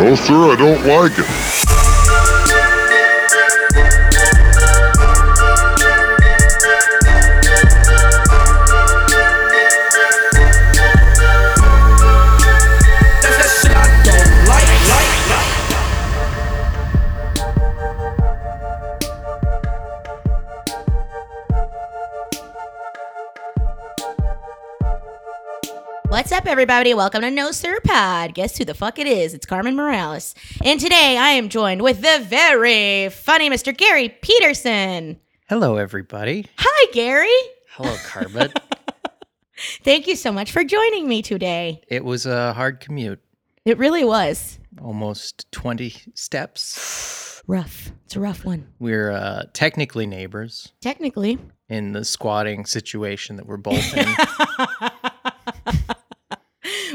No, sir, I don't like it. Everybody? Welcome to No Sir Pod. Guess who the fuck it is? It's Carmen Morales. And today I am joined with the very funny Mr. Gary Peterson. Hello, everybody. Hi, Gary. Hello, Carmen. Thank you so much for joining me today. it was a hard commute, It really was almost 20 steps. rough. It's a rough one. We're uh, technically neighbors Technically. in the squatting situation that we're both in.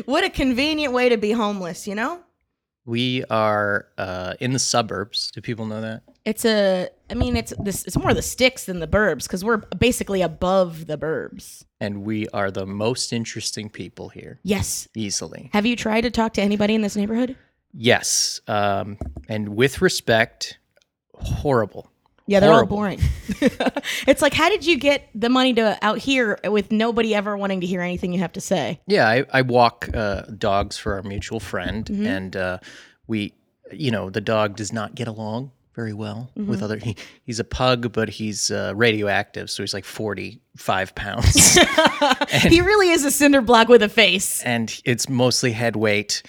What a convenient way to be homeless, you know? we are uh, in the suburbs. Do people know that? It's a, I mean, it's this. It's more the sticks than the burbs because we're basically above the burbs. And we are the most interesting people here, Yes. easily. Have you tried to talk to anybody in this neighborhood? Yes. Um, and with respect, horrible. Yeah, they're Horrible. all boring. it's like, how did you get the money to out here with nobody ever wanting to hear anything you have to say? Yeah, I, I walk uh, dogs for our mutual friend, Mm-hmm. and uh, we, you know, the dog does not get along very well Mm-hmm. with other. He, he's a pug, but he's uh, radioactive, so he's like forty five pounds, he really is a cinder block with a face. and it's mostly head weight.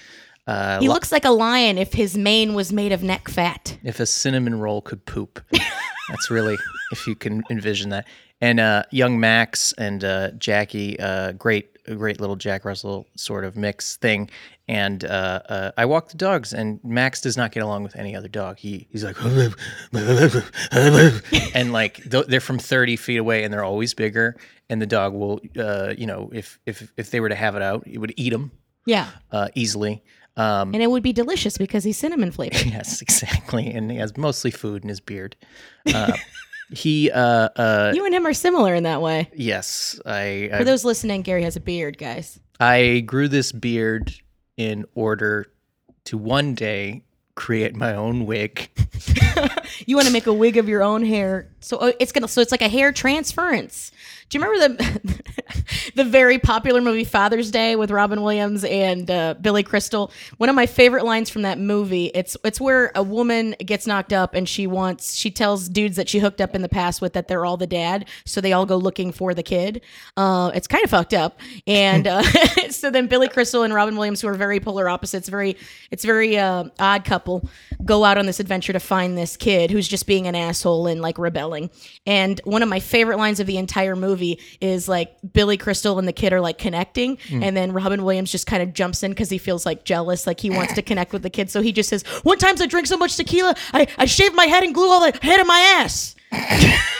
Uh, He lo- looks like a lion if his mane was made of neck fat. if a cinnamon roll could poop, that's really if you can envision that. And uh, young Max and uh, Jackie, uh, great, great little Jack Russell sort of mix thing. And uh, uh, I walk the dogs, and Max does not get along with any other dog. He he's like, and like they're from thirty feet away, and they're always bigger. And the dog will, uh, you know, if if if they were to have it out, it would eat them Yeah. uh, easily. Um, And it would be delicious because he's cinnamon flavored. Yes, exactly. And he has mostly food in his beard. Uh, he, uh, uh, you and him are similar in that way. yes, I, For I, those listening, Gary has a beard, guys. I grew this beard in order to one day create my own wig. You want to make a wig of your own hair, so uh, it's gonna. So it's like a hair transference. Do you remember the the very popular movie Father's Day with Robin Williams and uh, Billy Crystal? One of my favorite lines from that movie. It's it's where a woman gets knocked up and she wants she tells dudes that she hooked up in the past with that they're all the dad, so they all go looking for the kid. Uh, it's kind of fucked up, and uh, so then Billy Crystal and Robin Williams, who are very polar opposites, very it's very uh, odd couple, go out on this adventure to find this kid who's just being an asshole and like rebelling. And one of my favorite lines of the entire movie is like Billy Crystal and the kid are like connecting, hmm. and then Robin Williams just kind of jumps in because he feels like jealous, like he wants to connect with the kid. So he just says, "One times I drank so much tequila, I I shaved my head and glue all the head of my ass."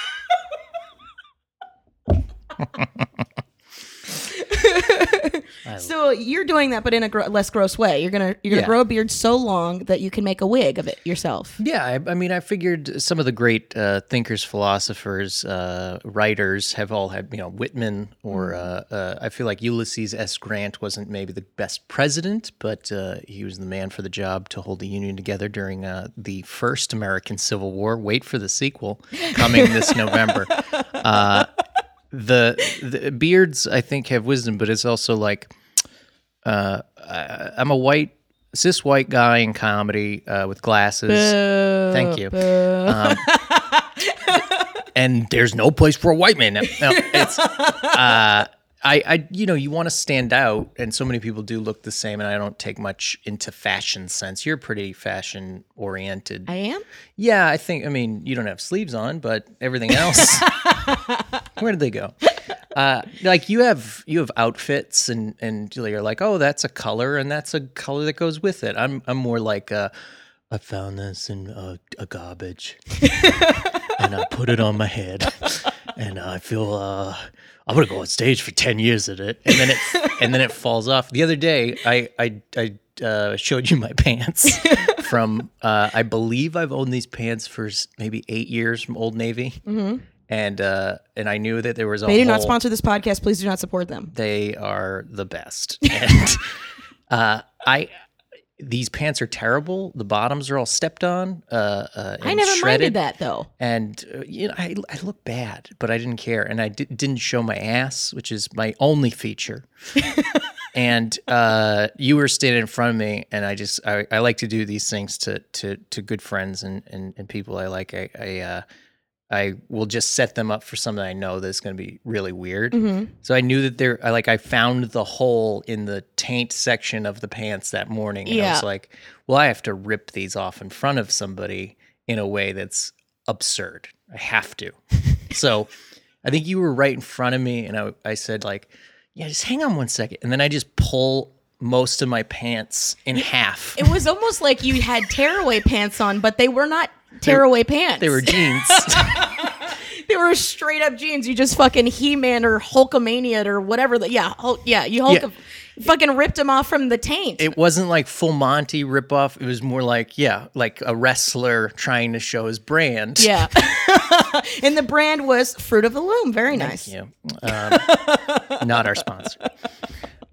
So you're doing that, but in a gro- less gross way. You're gonna you're gonna Yeah. grow a beard so long that you can make a wig of it yourself. Yeah, I, I mean, I figured some of the great uh, thinkers, philosophers, uh, writers have all had, you know, Whitman, or uh, uh, I feel like Ulysses S. Grant wasn't maybe the best president, but uh, he was the man for the job to hold the Union together during uh, the first American Civil War. Wait for the sequel coming this November. The, the beards, I think, have wisdom, but it's also like uh, I, I'm a white cis white guy in comedy uh, with glasses. Thank you. Um, and there's no place for a white man. No, no, it's uh, I, I, you know, you want to stand out, and so many people do look the same. And I don't take much into fashion sense. You're pretty fashion oriented. I am. yeah, I think. I mean, you don't have sleeves on, but everything else. where did they go? Uh, like you have you have outfits and and you're like, oh, that's a color and that's a color that goes with it. I'm I'm more like, uh, I found this in a, a garbage, and I put it on my head, and I feel uh, I'm gonna go on stage for ten years at it, and then it and then it falls off. The other day, I I I uh, showed you my pants from uh, I believe I've owned these pants for maybe eight years from Old Navy, and uh, and I knew that there was a They do not whole- sponsor this podcast. Please do not support them. they are the best. And uh, I, these pants are terrible. The bottoms are all stepped on. Uh, uh, I never shredded. minded that though. and uh, you know I, I look bad but i didn't care and i di- didn't show my ass which is my only feature and uh, you were standing in front of me and i just i, I like to do these things to to to good friends and and, and people i like i i uh, I will just set them up for something I know that's going to be really weird. Mm-hmm. So I knew that there, I like, I found the hole in the taint section of the pants that morning. And I was like, well, I have to rip these off in front of somebody in a way that's absurd. I have to. so I think you were right in front of me. And I, I said, like, yeah, just hang on one second. And then I just pull most of my pants in half. It was almost like you had tearaway pants on, but they were not tearaway pants. They were jeans. they were straight up jeans. You just fucking He Man or Hulkamania or whatever. The, yeah, Hulk, yeah, you Hulk, Yeah. fucking ripped him off from the taint. it wasn't like full Monty ripoff. It was more like, yeah, like a wrestler trying to show his brand. yeah, and the brand was Fruit of the Loom. Very nice. you. Um, not our sponsor.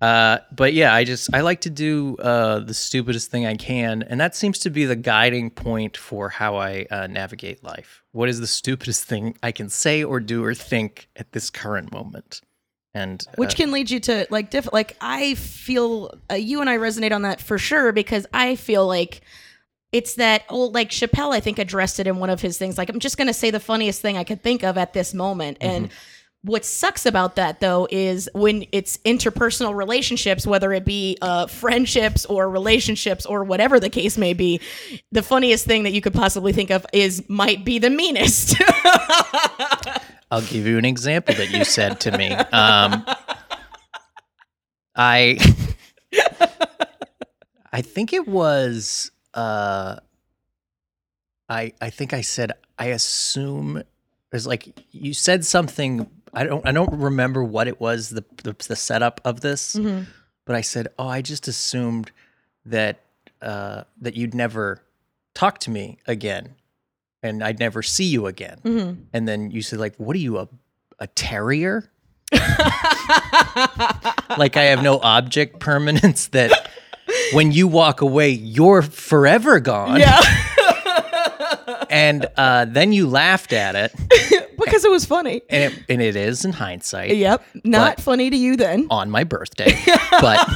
Uh, but yeah, I just I like to do uh, the stupidest thing I can, and that seems to be the guiding point for how I uh, navigate life. What is the stupidest thing I can say or do or think at this current moment? And uh, Which can lead you to like diff. Like I feel uh, you and I resonate on that for sure because I feel like it's that old like Chappelle. I think addressed it in one of his things. Like I'm just gonna say the funniest thing I could think of at this moment, and what sucks about that though is when it's interpersonal relationships whether it be uh, friendships or relationships or whatever the case may be the funniest thing that you could possibly think of is might be the meanest I'll give you an example that you said to me. Um, I I think it was uh, I I think I said I assume it was like you said something I don't I don't remember what it was the the, the setup of this, but I said oh I just assumed that uh, that you'd never talk to me again and I'd never see you again. And then you said, like, what are you, a, a terrier? like I have no object permanence that when you walk away, you're forever gone. yeah And uh, then you laughed at it. because it was funny And it, and it is in hindsight yep not funny to you then on my birthday. but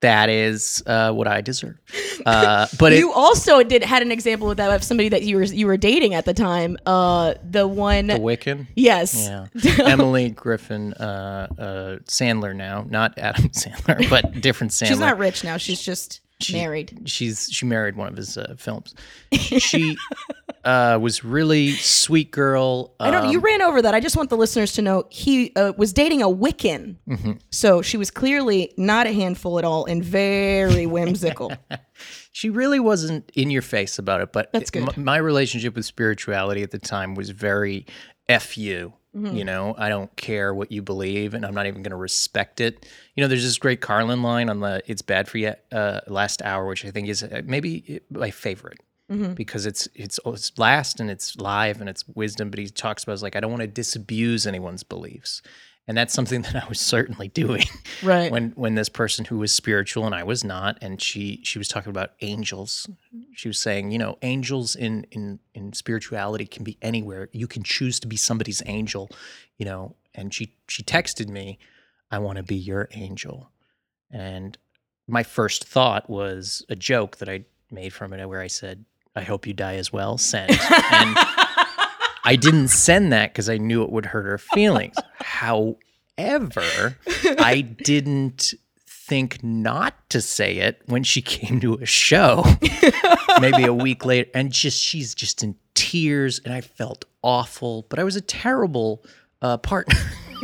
that is uh, what I deserve. Uh, but it, you also did had an example of that of somebody that you were you were dating at the time uh the one the Wiccan. yes Yeah, Emily Griffin uh, uh, Sandler now, not Adam Sandler, but different Sandler. she's not rich now she's just married She's she married one of his uh, films. She uh, was really sweet girl. I don't. you um, ran over that. I just want the listeners to know he uh, was dating a Wiccan, Mm-hmm. so she was clearly not a handful at all and very whimsical. she really wasn't in your face about it, but That's good. m- my relationship with spirituality at the time was very f you. Mm-hmm. You know, I don't care what you believe, and I'm not even going to respect it. You know, there's this great Carlin line on the "It's bad for you" uh, last hour, which I think is uh, maybe my favorite Mm-hmm. because it's it's it's last and it's live and it's wisdom. But he talks about it's like I don't want to disabuse anyone's beliefs, and that's something that I was certainly doing Right. when when this person who was spiritual and I was not, and she she was talking about angels. She was saying, you know, angels in in in spirituality can be anywhere. You can choose to be somebody's angel, you know. And she she texted me, I want to be your angel, and my first thought was a joke that I made from it, where I said, I hope you die as well. Send. And I didn't send that because I knew it would hurt her feelings. However, I didn't think not to say it when she came to a show maybe a week later and just she's just in tears and I felt awful but I was a terrible uh, partner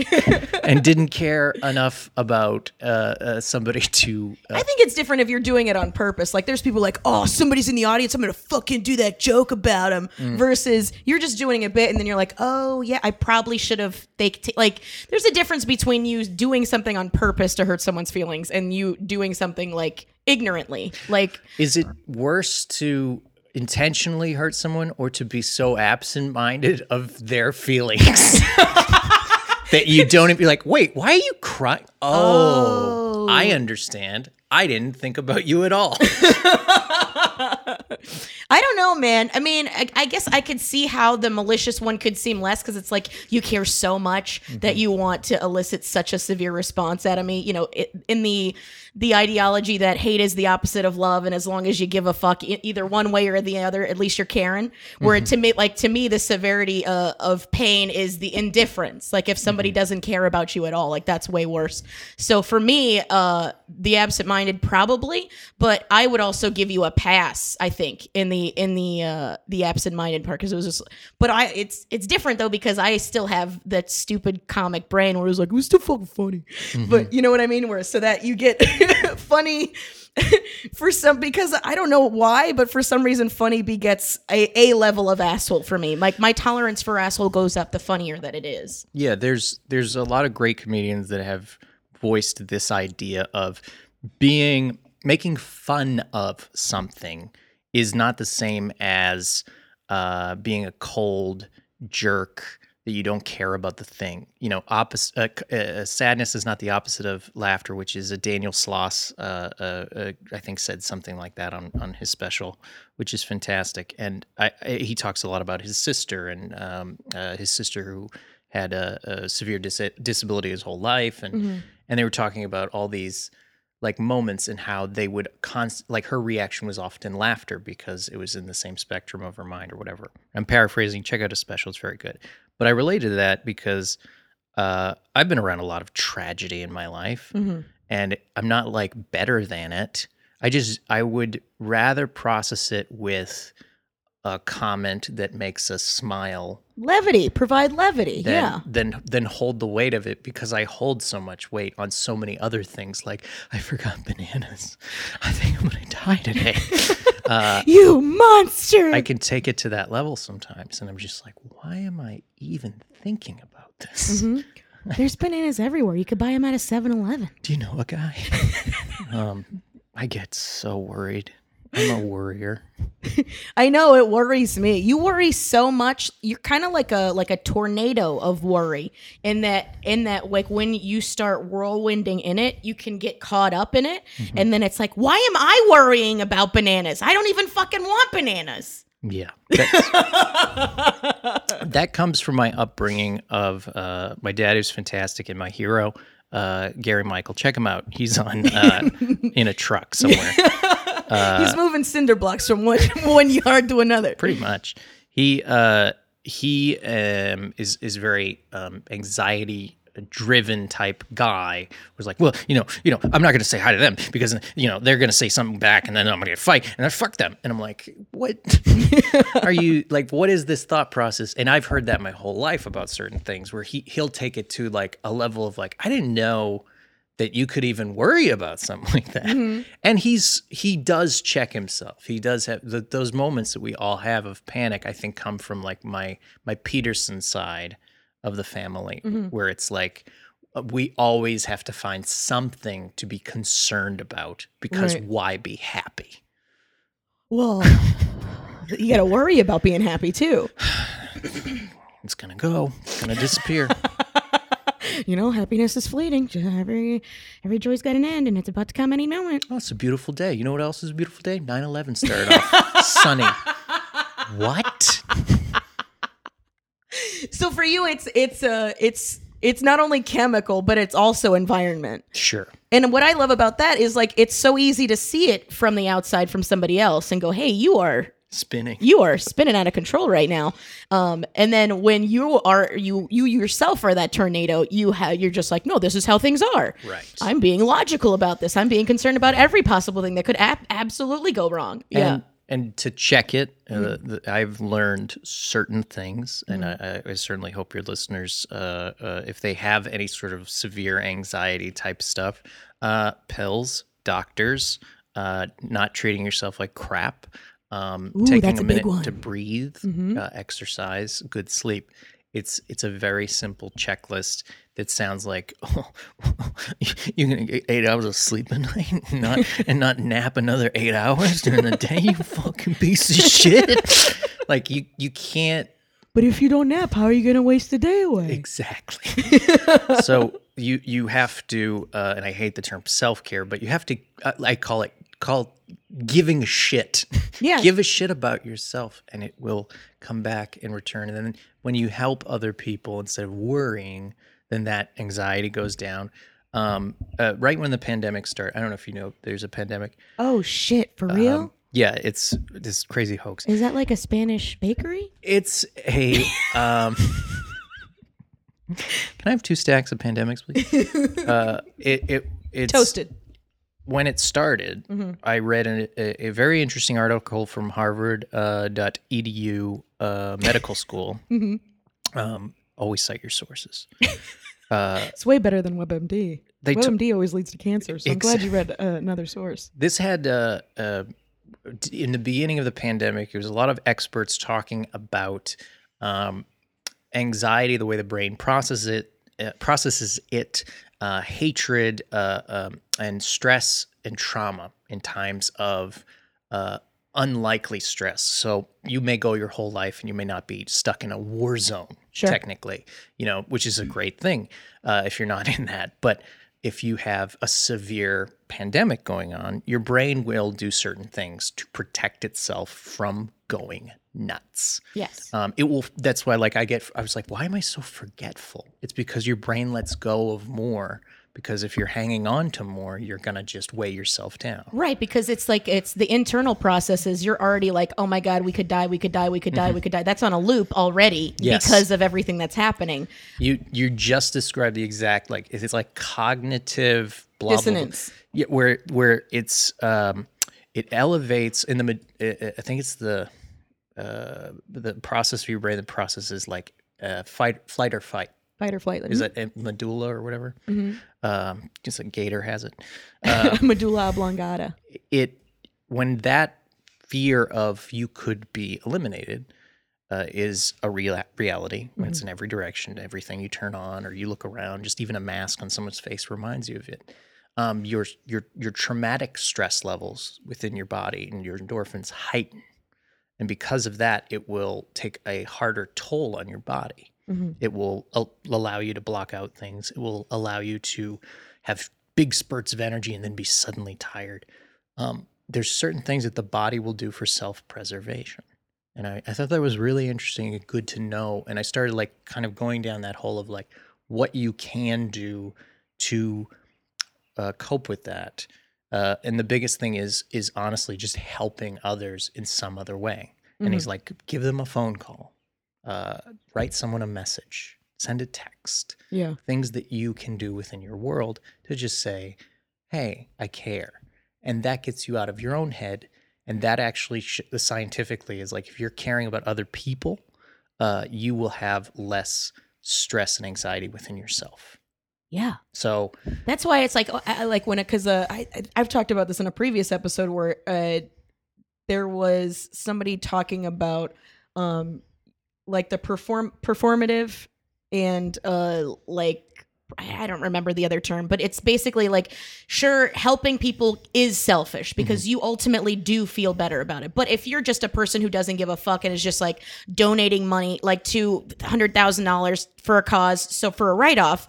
and didn't care enough about uh, uh, somebody to uh, I think it's different if you're doing it on purpose. Like there's people like, oh, somebody's in the audience, I'm gonna fucking do that joke about him. Mm. Versus you're just doing a bit and then you're like, oh yeah, I probably should have. They t-. like, there's a difference between you doing something on purpose to hurt someone's feelings and you doing something like ignorantly. Like Is it worse to intentionally hurt someone or to be so absent-minded of their feelings that you don't even be like, wait, why are you crying? Oh, Oh. I understand. I didn't think about you at all. I don't know, man. I mean, I, I guess I could see how the malicious one could seem less because it's like you care so much that you want to elicit such a severe response out of me. You know, it, in the the ideology that hate is the opposite of love, and as long as you give a fuck e- either one way or the other, at least you're caring. Where to me, like to me, the severity uh, of pain is the indifference. Like if somebody doesn't care about you at all, like that's way worse. So for me, uh, the absent-minded probably, but I would also give you a pass. I think in the in the uh, the absent-minded part because it was just. But I it's it's different though because I still have that stupid comic brain where it's like it was still fucking funny, but you know what I mean. Where so that you get funny. for some because I don't know why, but for some reason funny begets a, a level of asshole for me. Like my tolerance for asshole goes up the funnier that it is. Yeah, there's there's a lot of great comedians that have voiced this idea of being making fun of something is not the same as uh, being a cold jerk that you don't care about the thing. You know, opposite uh, uh, sadness is not the opposite of laughter, which is a Daniel Sloss, uh, uh, uh, I think, said something like that on on his special, which is fantastic. And I, I, he talks a lot about his sister and um, uh, his sister who had a, a severe dis- disability his whole life, and and they were talking about all these like moments and how they would const like her reaction was often laughter because it was in the same spectrum of her mind or whatever. I'm paraphrasing. Check out a special; it's very good. But I related to that because uh, I've been around a lot of tragedy in my life, and I'm not like better than it. I just I would rather process it with a comment that makes us smile Levity, provide levity. than, yeah. then then hold the weight of it because I hold so much weight on so many other things. Like I forgot bananas. I think I'm gonna die today. uh, You monster. I can take it to that level sometimes, and I'm just like, why am I even thinking about this? Mm-hmm. There's bananas everywhere. You could buy them at a 7-Eleven. Do you know a guy? um, I get so worried. I'm a worrier. I know it worries me. You worry so much. You're kind of like a like a tornado of worry in that in that like when you start whirlwinding in it, you can get caught up in it, and then it's like, why am I worrying about bananas? I don't even fucking want bananas. Yeah. That comes from my upbringing of uh, my dad who's fantastic and my hero, uh, Gary Michael. Check him out. He's on uh, in a truck somewhere. He's moving cinder blocks from one one yard to another. Pretty much. He uh, he um, is is very um, anxiety driven type guy was like well you know you know i'm not going to say hi to them because you know they're going to say something back and then i'm going to fight. And I fuck them. And i'm like what? Are you like what is this thought process? And i've heard that my whole life about certain things where he he'll take it to like a level of like i didn't know that you could even worry about something like that. Mm-hmm. And he's he does check himself. He does have the, those moments that we all have of panic i think come from like my my peterson side of the family where it's like uh, we always have to find something to be concerned about because Right. why be happy Well, you got to worry about being happy too. it's gonna go it's gonna disappear You know, happiness is fleeting. Every every joy's got an end, and it's about to come any moment. oh it's a beautiful day you know what else is a beautiful day 9-11 started off sunny what So for you, it's it's uh it's it's not only chemical, but it's also environment. sure And what I love about that is like it's so easy to see it from the outside from somebody else and go, "Hey, you are spinning you are spinning out of control right now." Um, and then when you are you you yourself are that tornado, you have you're just like, "No, this is how things are." Right. I'm being logical about this. I'm being concerned about every possible thing that could ab- absolutely go wrong. Yeah. and, and to check it, uh, the, I've learned certain things, and I, I certainly hope your listeners, uh, uh, if they have any sort of severe anxiety type stuff, uh, pills, doctors, uh, not treating yourself like crap, um, Ooh, taking that's a minute one. to breathe, uh, exercise, good sleep. It's it's a very simple checklist that sounds like oh, you're gonna get eight hours of sleep a night and not and not nap another eight hours during the day. You fucking piece of shit! like you you can't But if you don't nap, how are you going to waste the day away? Exactly. so you you have to, uh, and I hate the term self care, but you have to. Uh, I call it call giving a shit. Yeah. Give a shit about yourself, and it will come back in return. And then when you help other people instead of worrying, then that anxiety goes down. Um, uh, right when the pandemic started, I don't know if you know, there's a pandemic. Oh shit, for real? Um, yeah, it's this crazy hoax. Is that like a Spanish bakery? It's a. Um, can I have two stacks of pandemics, please? Uh, it it it's Toasted. When it started, I read an, a, a very interesting article from Harvard uh, dot edu uh, medical school. um, always cite your sources. It's way better than WebMD. They WebMD always leads to cancer, so I'm glad you read uh, another source. this had uh, uh, in the beginning of the pandemic there was a lot of experts talking about um, anxiety the way the brain processes it uh, processes it uh, hatred uh, um, and stress and trauma in times of uh, unlikely stress so you may go your whole life and you may not be stuck in a war zone Sure. technically you know which is a great thing uh, if you're not in that but if you have a severe pandemic going on, your brain will do certain things to protect itself from going nuts. Yes. Um, it will. That's why, like, I get. I was like, why am I so forgetful? It's because your brain lets go of more. Because if you're hanging on to more, you're gonna just weigh yourself down. Right, because it's like it's the internal processes. You're already like, oh my god, we could die, we could die, we could die, we could die. That's on a loop already Mm-hmm. Yes. because of everything that's happening. You you just described the exact like it's like cognitive blah, blah, blah. Dissonance. Yeah, where where it's um it elevates in the I think it's the uh the process of your brain that processes like uh fight flight or fight. Fight or flight. Is that uh, medulla or whatever? Um, just a gator has it. medulla oblongata? it when that fear of you could be eliminated uh, is a real reality when it's in every direction everything you turn on or you look around just even a mask on someone's face reminds you of it um, your your your traumatic stress levels within your body and your endorphins heighten and because of that it will take a harder toll on your body. It will al- allow you to block out things. It will allow you to have big spurts of energy and then be suddenly tired. Um, there's certain things that the body will do for self-preservation. And I, I thought that was really interesting and good to know. And i started like kind of going down that hole of like what you can do to uh, cope with that uh, and the biggest thing is is honestly just helping others in some other way and he's like give them a phone call uh, write someone a message send a text Yeah. things that you can do within your world to just say, hey, I care. And that gets you out of your own head. And that actually, sh- scientifically, is like if you're caring about other people, uh, you will have less stress and anxiety within yourself. Yeah. So, That's why it's like oh, I, I like when it because uh, I I've talked about this in a previous episode where uh, there was somebody talking about um like the perform performative and uh like I don't remember the other term, but it's basically like, sure, helping people is selfish because you ultimately do feel better about it. But if you're just a person who doesn't give a fuck and is just like donating money, like two hundred thousand dollars for a cause, so for a write off,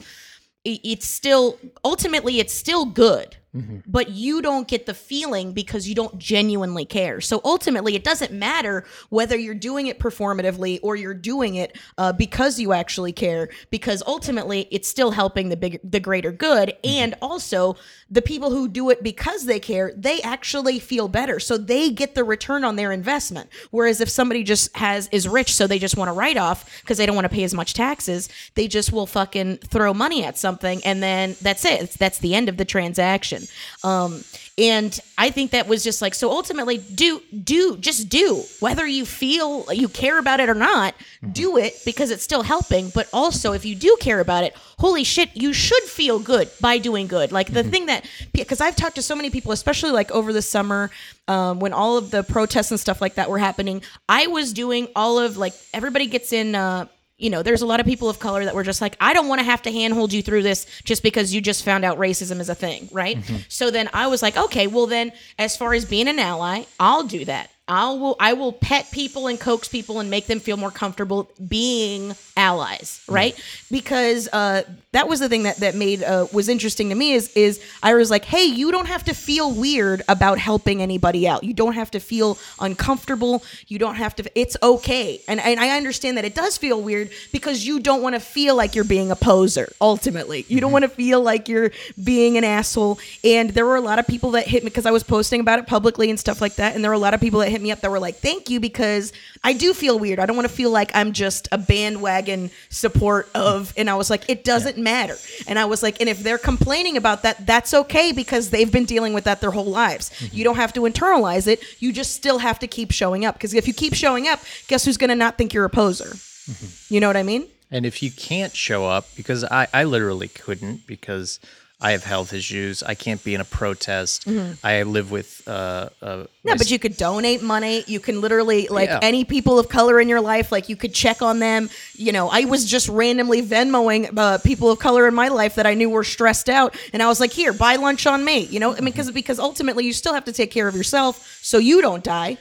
it's still ultimately it's still good but you don't get the feeling because you don't genuinely care. So ultimately it doesn't matter whether you're doing it performatively or you're doing it uh, because you actually care because ultimately it's still helping the big the greater good. And also the people who do it because they care they actually feel better. So they get the return on their investment. Whereas if somebody just has is rich so they just want to write off because they don't want to pay as much taxes they just will fucking throw money at something and then that's it. That's the end of the transaction um and i think that was just like so ultimately do do just do. Whether you feel you care about it or not do it because it's still helping. But also if you do care about it holy shit you should feel good by doing good. Like the thing that because i've talked to so many people especially like over the summer um, when all of the protests and stuff like that were happening i was doing all of like everybody gets in uh you know, there's a lot of people of color that were just like, I don't want to have to handhold you through this just because you just found out racism is a thing, right? Mm-hmm. So then I was like, okay, well then, as far as being an ally, I'll do that. I will I will pet people and coax people and make them feel more comfortable being allies, right? Because uh, that was the thing that that made uh, was interesting to me is is I was like, hey, you don't have to feel weird about helping anybody out. You don't have to feel uncomfortable. You don't have to. It's okay, and and I understand that it does feel weird because you don't want to feel like you're being a poser. Ultimately, you don't want to feel like you're being an asshole. And there were a lot of people that hit me because I was posting about it publicly and stuff like that. And there were a lot of people that hit me up that were like, "Thank you," because I do feel weird. I don't want to feel like I'm just a bandwagon support of. And I was like, it doesn't matter. And I was like, and if they're complaining about that, that's okay because they've been dealing with that their whole lives. Mm-hmm. You don't have to internalize it. You just still have to keep showing up because if you keep showing up, guess who's going to not think you're a poser? Mm-hmm. You know what I mean? And if you can't show up, because I, I literally couldn't because I have health issues, I can't be in a protest. I live with uh, uh No, but you could donate money. You can literally like Yeah. any people of color in your life, like you could check on them. You know, I was just randomly Venmoing uh, people of color in my life that I knew were stressed out, and I was like, "Here, buy lunch on me." You know, I mean, because because ultimately you still have to take care of yourself so you don't die.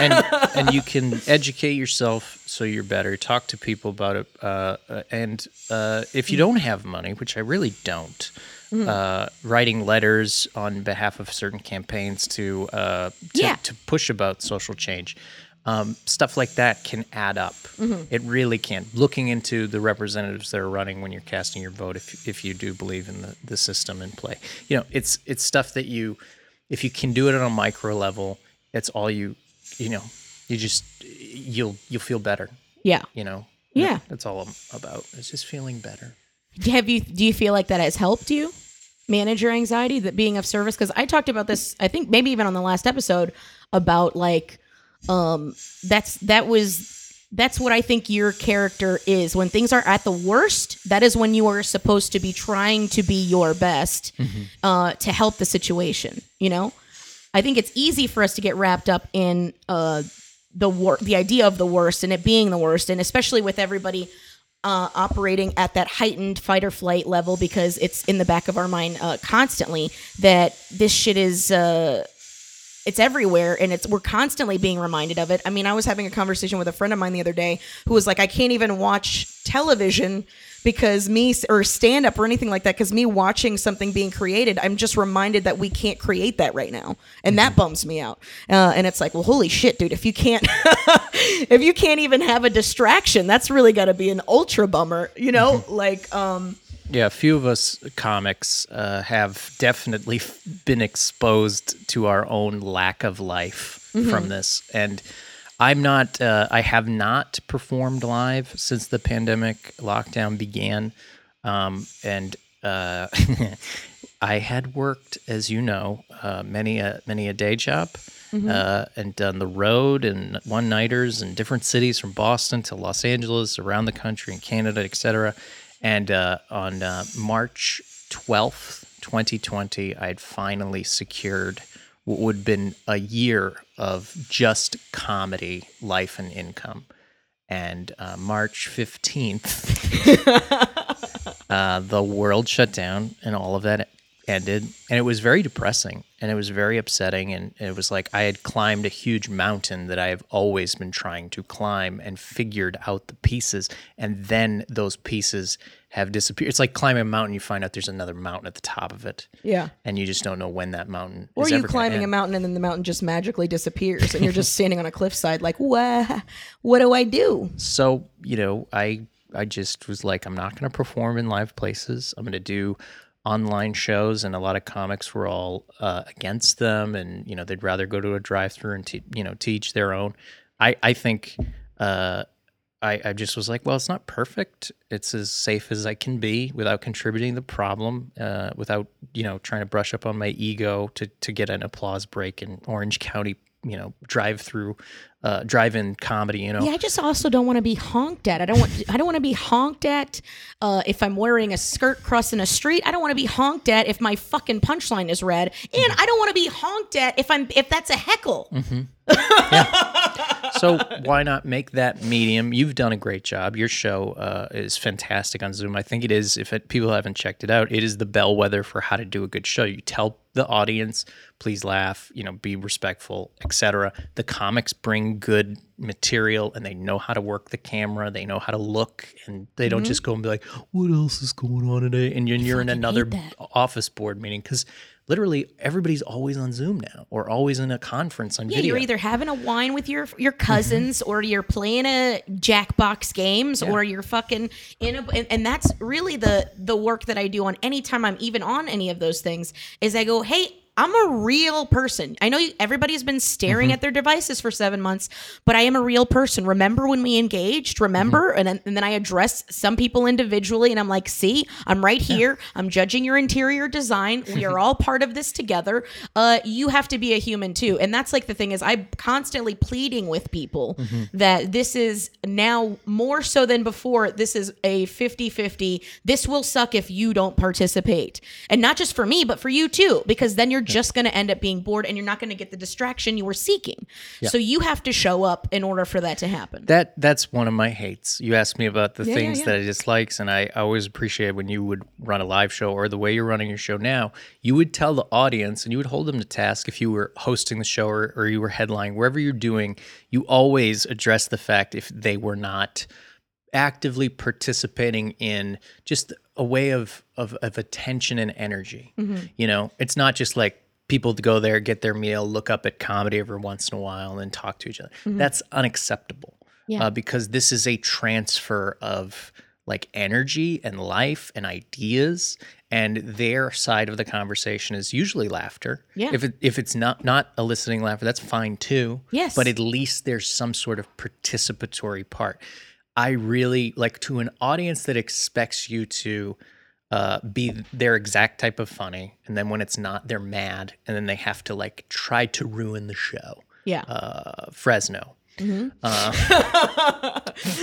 and and you can educate yourself so you're better. Talk to people about it, uh, uh, and uh, if you don't have money, which I really don't, uh, writing letters on behalf of certain campaigns to uh, to, Yeah. to push about social change. Um, stuff like that can add up. It really can. Looking into the representatives that are running when you're casting your vote, if if you do believe in the, the system in play, you know, it's it's stuff that you, if you can do it on a micro level, it's all you, you know, you just you'll you'll feel better. Yeah. You know. Yeah. That's all I'm about. It's just feeling better. Have you do you feel like that has helped you manage your anxiety that being of service because I talked about this I think maybe even on the last episode about like um that's that was that's what I think your character is. When things are at the worst that is when you are supposed to be trying to be your best uh to help the situation you know? I think it's easy for us to get wrapped up in uh the wor- the idea of the worst and it being the worst and especially with everybody uh, operating at that heightened fight or flight level because it's in the back of our mind uh, constantly that this shit is uh, it's everywhere and it's we're constantly being reminded of it. I mean, I was having a conversation with a friend of mine the other day who was like, I can't even watch television because me or stand up or anything like that because me watching something being created, I'm just reminded that we can't create that right now, and that bums me out. Uh, and it's like, well, holy shit, dude, if you can't, if you can't even have a distraction, that's really got to be an ultra bummer, you know? Like, um, Yeah, a few of us comics uh, have definitely f- been exposed to our own lack of life from this, and I'm not. Uh, I have not performed live since the pandemic lockdown began, um, and uh, I had worked, as you know, uh, many a many a day job. Uh, and done the road and one nighters in different cities from Boston to Los Angeles, around the country and Canada, etc. And uh, on uh, March 12th, 2020, I had finally secured what would have been a year of just comedy, life, and income. And uh, March 15th, uh, the world shut down and all of that ended. And it was very depressing and it was very upsetting. And it was like I had climbed a huge mountain that I have always been trying to climb and figured out the pieces. And then those pieces have disappeared. It's like climbing a mountain, you find out there's another mountain at the top of it. yeah. And you just don't know when that mountain Or you climbing a mountain and then the mountain just magically disappears and you're just standing on a cliffside like, what? What do I do? so you know i i just was like i'm not going to perform in live places i'm going to do online shows and a lot of comics were all uh, against them and you know they'd rather go to a drive-through and te- you know teach their own i i think uh I, I just was like, well, it's not perfect. It's as safe as I can be without contributing the problem, uh, without you know trying to brush up on my ego to to get an applause break in Orange County, you know, drive through, uh, drive-in comedy. You know, Yeah, I just also don't want to be honked at. I don't want. I don't want to be honked at uh, if I'm wearing a skirt crossing a street. I don't want to be honked at if my fucking punchline is red, and I don't want to be honked at if I'm if that's a heckle. so why not make that medium? You've done a great job. Your show uh, is fantastic on Zoom. I think it is. If it, people haven't checked it out, it is the bellwether for how to do a good show. You tell the audience, please laugh, you know, be respectful, etc. The comics bring good material and they know how to work the camera, they know how to look and they don't just go and be like, "What else is going on today?" and you're, you're in another office board meeting cuz literally everybody's always on Zoom now or always in a conference on Yeah, video. you're either having a wine with your your Mm-hmm. cousins, or you're playing a Jackbox games, or you're fucking in a. And, and that's really the the work that I do on any time I'm even on any of those things. Is I go, hey. I'm a real person. I know you, everybody's been staring Mm-hmm. at their devices for seven months, but I am a real person. Remember when we engaged? Remember? Mm-hmm. And, then- and then I address some people individually, and I'm like, see, I'm right here. I'm judging your interior design. We are all part of this together. Uh, you have to be a human too. And that's like the thing is I'm constantly pleading with people that this is now more so than before. This is a 50 50. This will suck if you don't participate. And not just for me, but for you too, because then you're just going to end up being bored and you're not going to get the distraction you were seeking. So you have to show up in order for that to happen. That that's one of my hates. You asked me about the Yeah, yeah, things yeah. that I dislikes, and I always appreciate when you would run a live show or the way you're running your show now. You would tell the audience and you would hold them to task if you were hosting the show or, or you were headlining, wherever you're doing. You always address the fact if they were not actively participating in just a way of of, of attention and energy. Mm-hmm. You know, it's not just like people to go there, get their meal, look up at comedy every once in a while, and then talk to each other. That's unacceptable. Mm-hmm. Yeah. Uh, because this is a transfer of like energy and life and ideas and their side of the conversation is usually laughter. Yeah. If it if it's not not eliciting laughter, that's fine too. Yes. But at least there's some sort of participatory part. I really like to an audience that expects you to uh, be their exact type of funny, and then when it's not, they're mad, and then they have to like try to ruin the show. Yeah. Uh, Fresno. Uh,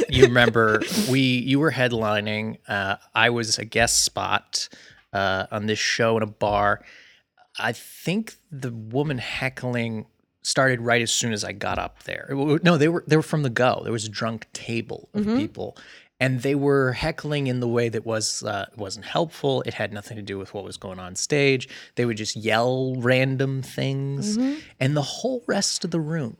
you remember we you were headlining. Uh, I was a guest spot uh, on this show in a bar. I think the woman heckling started right as soon as I got up there. No, they were they were from the go. There was a drunk table of people, and they were heckling in the way that was uh, wasn't helpful. It had nothing to do with what was going on stage. They would just yell random things, and the whole rest of the room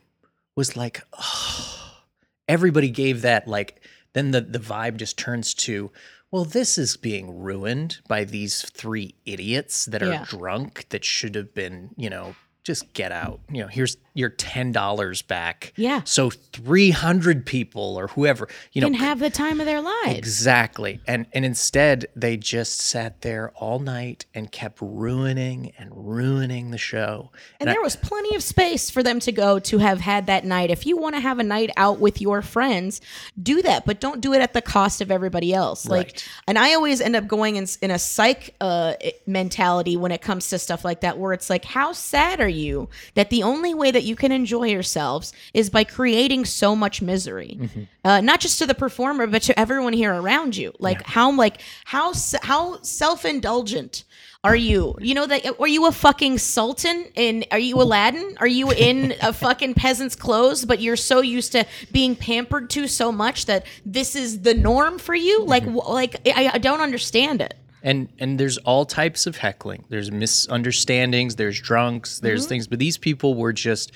was like, everybody gave that like then the the vibe just turns to well this is being ruined by these three idiots that are Yeah. drunk that should have been you know just get out. You know here's your $10 back Yeah. so 300 people or whoever you know and have the time of their lives. Exactly. And and instead they just sat there all night and kept ruining and ruining the show. And there was plenty of space for them to go to have had that night. If you want to have a night out with your friends, do that, but don't do it at the cost of everybody else. Like, Right. and I always end up going in, in a psych uh, mentality when it comes to stuff like that, where it's like, how sad are you that the only way that you can enjoy yourselves is by creating so much misery, uh, not just to the performer, but to everyone here around you. Like, how, like, how, how self indulgent are you? You know that? Are you a fucking sultan? In are you Aladdin? Are you in a fucking peasant's clothes? But you're so used to being pampered to so much that this is the norm for you. Like, wh- like I, I don't understand it. And and there's all types of heckling. There's misunderstandings, there's drunks, there's mm-hmm. things, but these people were just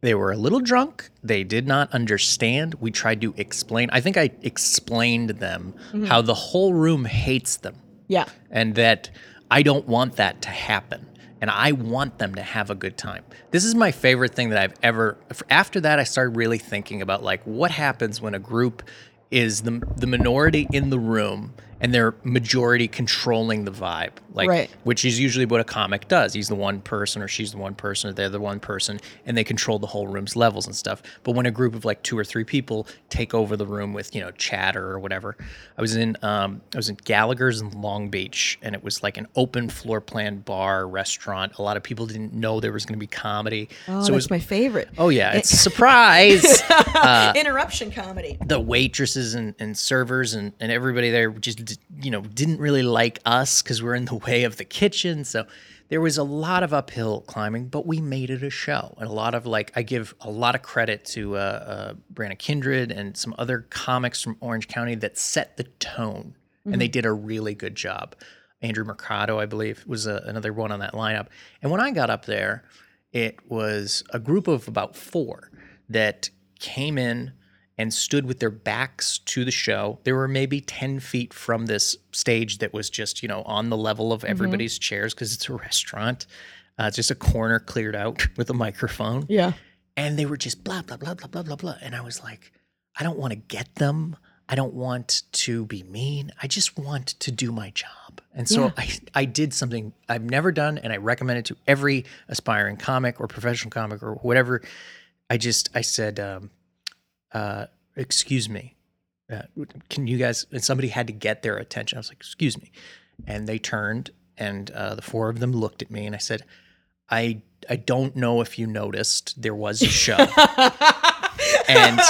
they were a little drunk. They did not understand. We tried to explain. I think I explained them mm-hmm. how the whole room hates them. Yeah. and that I don't want that to happen. And I want them to have a good time. This is my favorite thing that I've ever. After that, I started really thinking about like what happens when a group is the the minority in the room and they're majority controlling the vibe, like Right. which is usually what a comic does. He's the one person, or she's the one person, or they're the one person, and they control the whole room's levels and stuff. But when a group of like two or three people take over the room with you know chatter or whatever, I was in um, I was in Gallagher's in Long Beach, and it was like an open floor plan bar restaurant. A lot of people didn't know there was going to be comedy, Oh, so it was. my favorite. Oh yeah, it's a surprise. Interruption comedy. the waitresses and, and servers and, and everybody there just d- you know didn't really like us because we're in the way of the kitchen. So there was a lot of uphill climbing but we made it a show. And a lot of like i give a lot of credit to uh, uh, kindred and some other comics from orange county that set the tone. And they did a really good job. Andrew Mercado, I believe, was a, another one on that lineup. And when I got up there, it was a group of about four that came in and stood with their backs to the show. They were maybe 10 feet from this stage that was just, you know, on the level of everybody's chairs because it's a restaurant. Uh, it's just a corner cleared out with a microphone Yeah. and they were just blah blah blah blah blah blah blah and i was like i don't want to get them i don't want to be mean i just want to do my job and so Yeah. I, I did something i've never done and i recommend it to every aspiring comic or professional comic or whatever i just i said um, uh, excuse me uh, can you guys and somebody had to get their attention i was like excuse me and they turned and uh, the four of them looked at me and i said i i don't know if you noticed there was a show and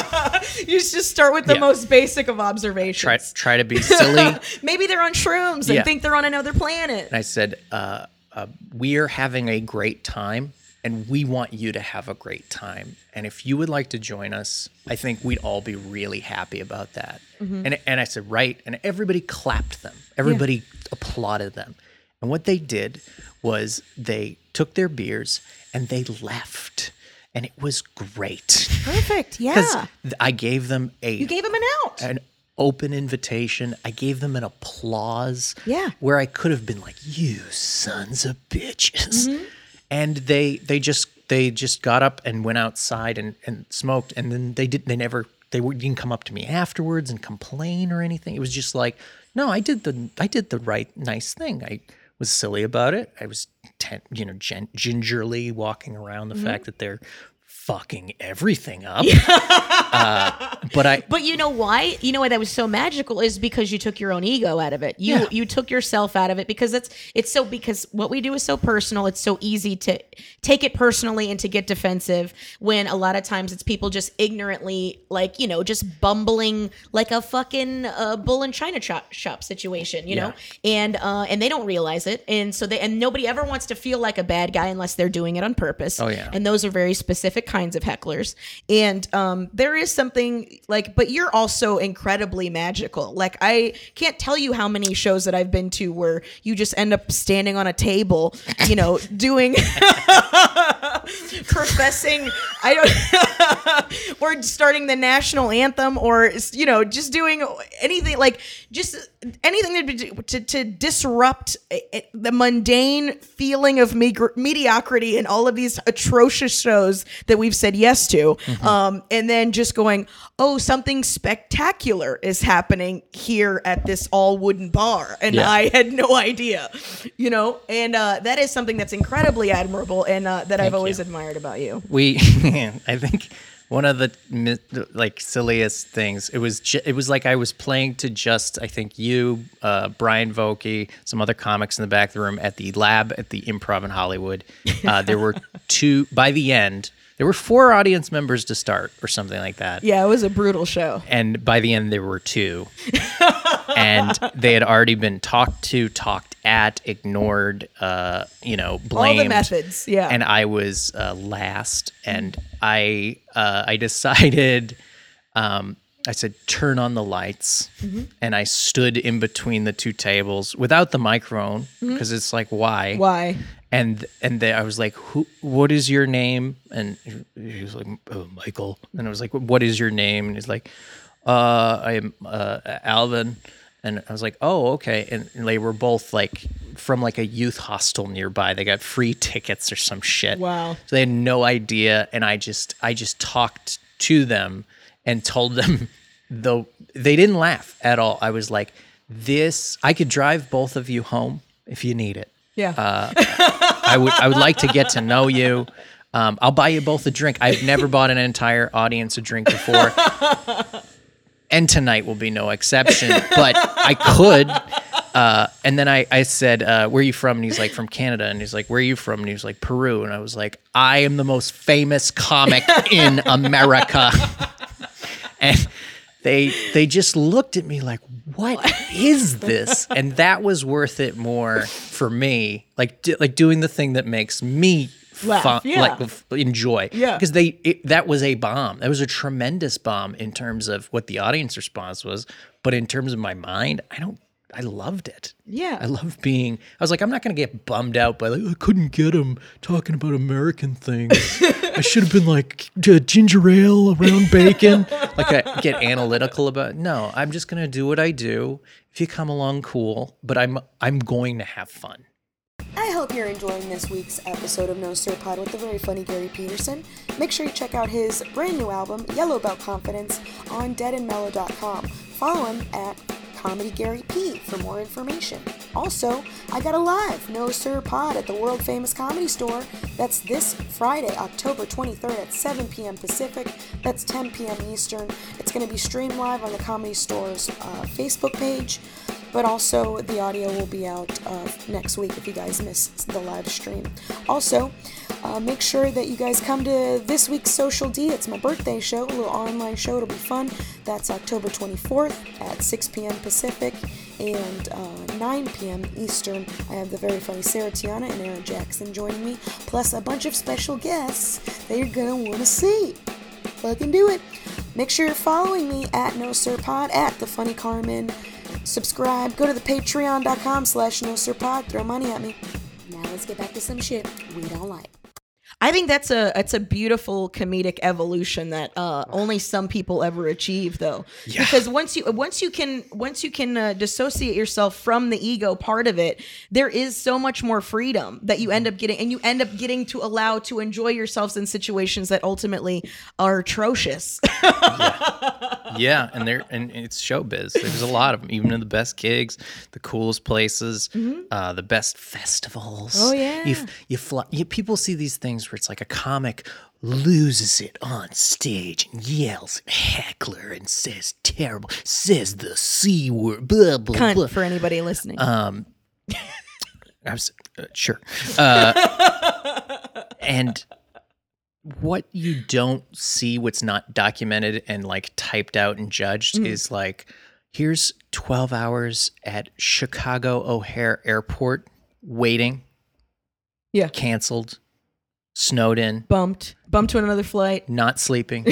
You just start with the Yeah. most basic of observations. try try to be silly Maybe they're on shrooms and Yeah. think they're on another planet. and i said uh, uh, we are having a great time and we want you to have a great time and if you would like to join us i think we'd all be really happy about that and, and i said right and everybody clapped them everybody applauded them and what they did was they took their beers and they left and it was great Perfect. because Yeah. i gave them a You gave them an out. an open invitation. I gave them an applause. Yeah. Where I could have been like, "You sons of bitches," Mm-hmm. And they they just they just got up and went outside and and smoked, and then they didn't they never they didn't come up to me afterwards and complain or anything. It was just like, no, I did the I did the right nice thing. I was silly about it. I was ten, you know gen- gingerly walking around the Mm-hmm. fact that they're fucking everything up. uh, but I But you know why? You know why that was so magical is because you took your own ego out of it. You Yeah. you took yourself out of it because it's it's so because what we do is so personal. It's so easy to take it personally and to get defensive when a lot of times it's people just ignorantly like you know just bumbling like a fucking uh, bull in china shop, shop situation. You know, and uh, and they don't realize it, and so they and nobody ever wants to feel like a bad guy unless they're doing it on purpose. Oh, yeah. and those are very specific kinds of hecklers. And um, there is something like but you're also incredibly magical. Like i can't tell you how many shows that i've been to where you just end up standing on a table you know doing professing i don't or starting the national anthem or you know just doing anything like just anything would- to, to disrupt eh, eh, the mundane feeling of mediocrity in all of these atrocious shows that we've said yes to um, and then just going oh something spectacular is happening here at this all wooden bar and Yeah. i had no idea you know and uh, that is something that's incredibly admirable and uh, that i've always you. admired about you we i think one of the like silliest things it was ju- it was like i was playing to just i think you uh, brian Vokey, some other comics in the back of the room at the lab at the improv in hollywood. Uh, there were two by the end there were four audience members to start or something like that. Yeah it was a brutal show. And by the end there were two. And they had already been talked to talked at ignored uh you know blamed all the methods yeah and I was uh, last, and I uh, I decided. Um, I said, "Turn on the lights," Mm-hmm. and I stood in between the two tables without the microphone because it's like, why? Mm-hmm. why And and then I was like, "Who? What is your name?" And he he was like, oh, "Michael." And I was like, "What is your name?" And he's like, "Uh, I am uh, Alvin." And I was like, "Oh, okay." And they were both like from like a youth hostel nearby. They got free tickets or some shit. Wow. So they had no idea, and I just I just talked to them and told them though they didn't laugh at all. I was like, "This I could drive both of you home if you need it." yeah I would I would like to get to know you. Um, I'll buy you both a drink. I've never bought an entire audience a drink before, and tonight will be no exception. But I could. Uh, and then I, I said, uh, "Where are you from?" And he's like, "From Canada." And he's like, "Where are you from?" And he was like, "Peru." And I was like, "I am the most famous comic in America." and they they just looked at me like what is this and that was worth it more for me like do, like doing the thing that makes me Laugh, fun, yeah. like f- enjoy Yeah. because they it, that was a bomb that was a tremendous bomb in terms of what the audience response was but in terms of my mind i don't I loved it. Yeah. I love being. I was like, I'm not going to get bummed out by like I couldn't get him talking about American things. I should have been like ginger ale around bacon. like I get analytical about. No, I'm just going to do what I do. If you come along, cool. But I'm I'm going to have fun. I hope you're enjoying this week's episode of No Sir Pod with the very funny Gary Peterson. Make sure you check out his brand new album, Yellow Belt Confidence, on deadandmellow.com. Follow him at Comedy Gary P for more information. Also, I got a live No Sir Pod at the world famous comedy store. That's this Friday, October 23rd at 7 p.m. Pacific. That's 10 p.m. Eastern. It's going to be streamed live on the Comedy Store's uh, Facebook page but also the audio will be out uh, next week if you guys missed the live stream. Also, uh, make sure that you guys come to this week's Social D. It's my birthday show, a little online show. It'll be fun. That's October 24th at 6 p.m. Pacific and uh, 9 p.m. Eastern. I have the very funny Sarah Tiana and Aaron Jackson joining me, plus a bunch of special guests that you're gonna want to see. Fucking do it. Make sure you're following me at No Sir Pod at the Funny Carmen. Subscribe. Go to the patreon.com slash no sir pod. Throw money at me. Now let's get back to some shit we don't like. I think that's a it's a beautiful comedic evolution that uh, only some people ever achieve, though. Yeah. Because once you once you can once you can uh, dissociate yourself from the ego part of it, there is so much more freedom that you end up getting, and you end up getting to allow to enjoy yourselves in situations that ultimately are atrocious. yeah, yeah, and there and it's showbiz. There's a lot of them, even in the best gigs, the coolest places, uh, the best festivals. Oh, yeah. you you fly. You, people see these things where it's like a comic loses it on stage and yells at heckler and says terrible, says the c word, blah blah blah. Cunt for anybody listening. Um, I was uh, sure. Uh, and what you don't see, what's not documented and like typed out and judged, is like here's 12 hours at Chicago O'Hare Airport waiting, yeah, canceled, snowed in, bumped, bumped to another flight. not sleeping,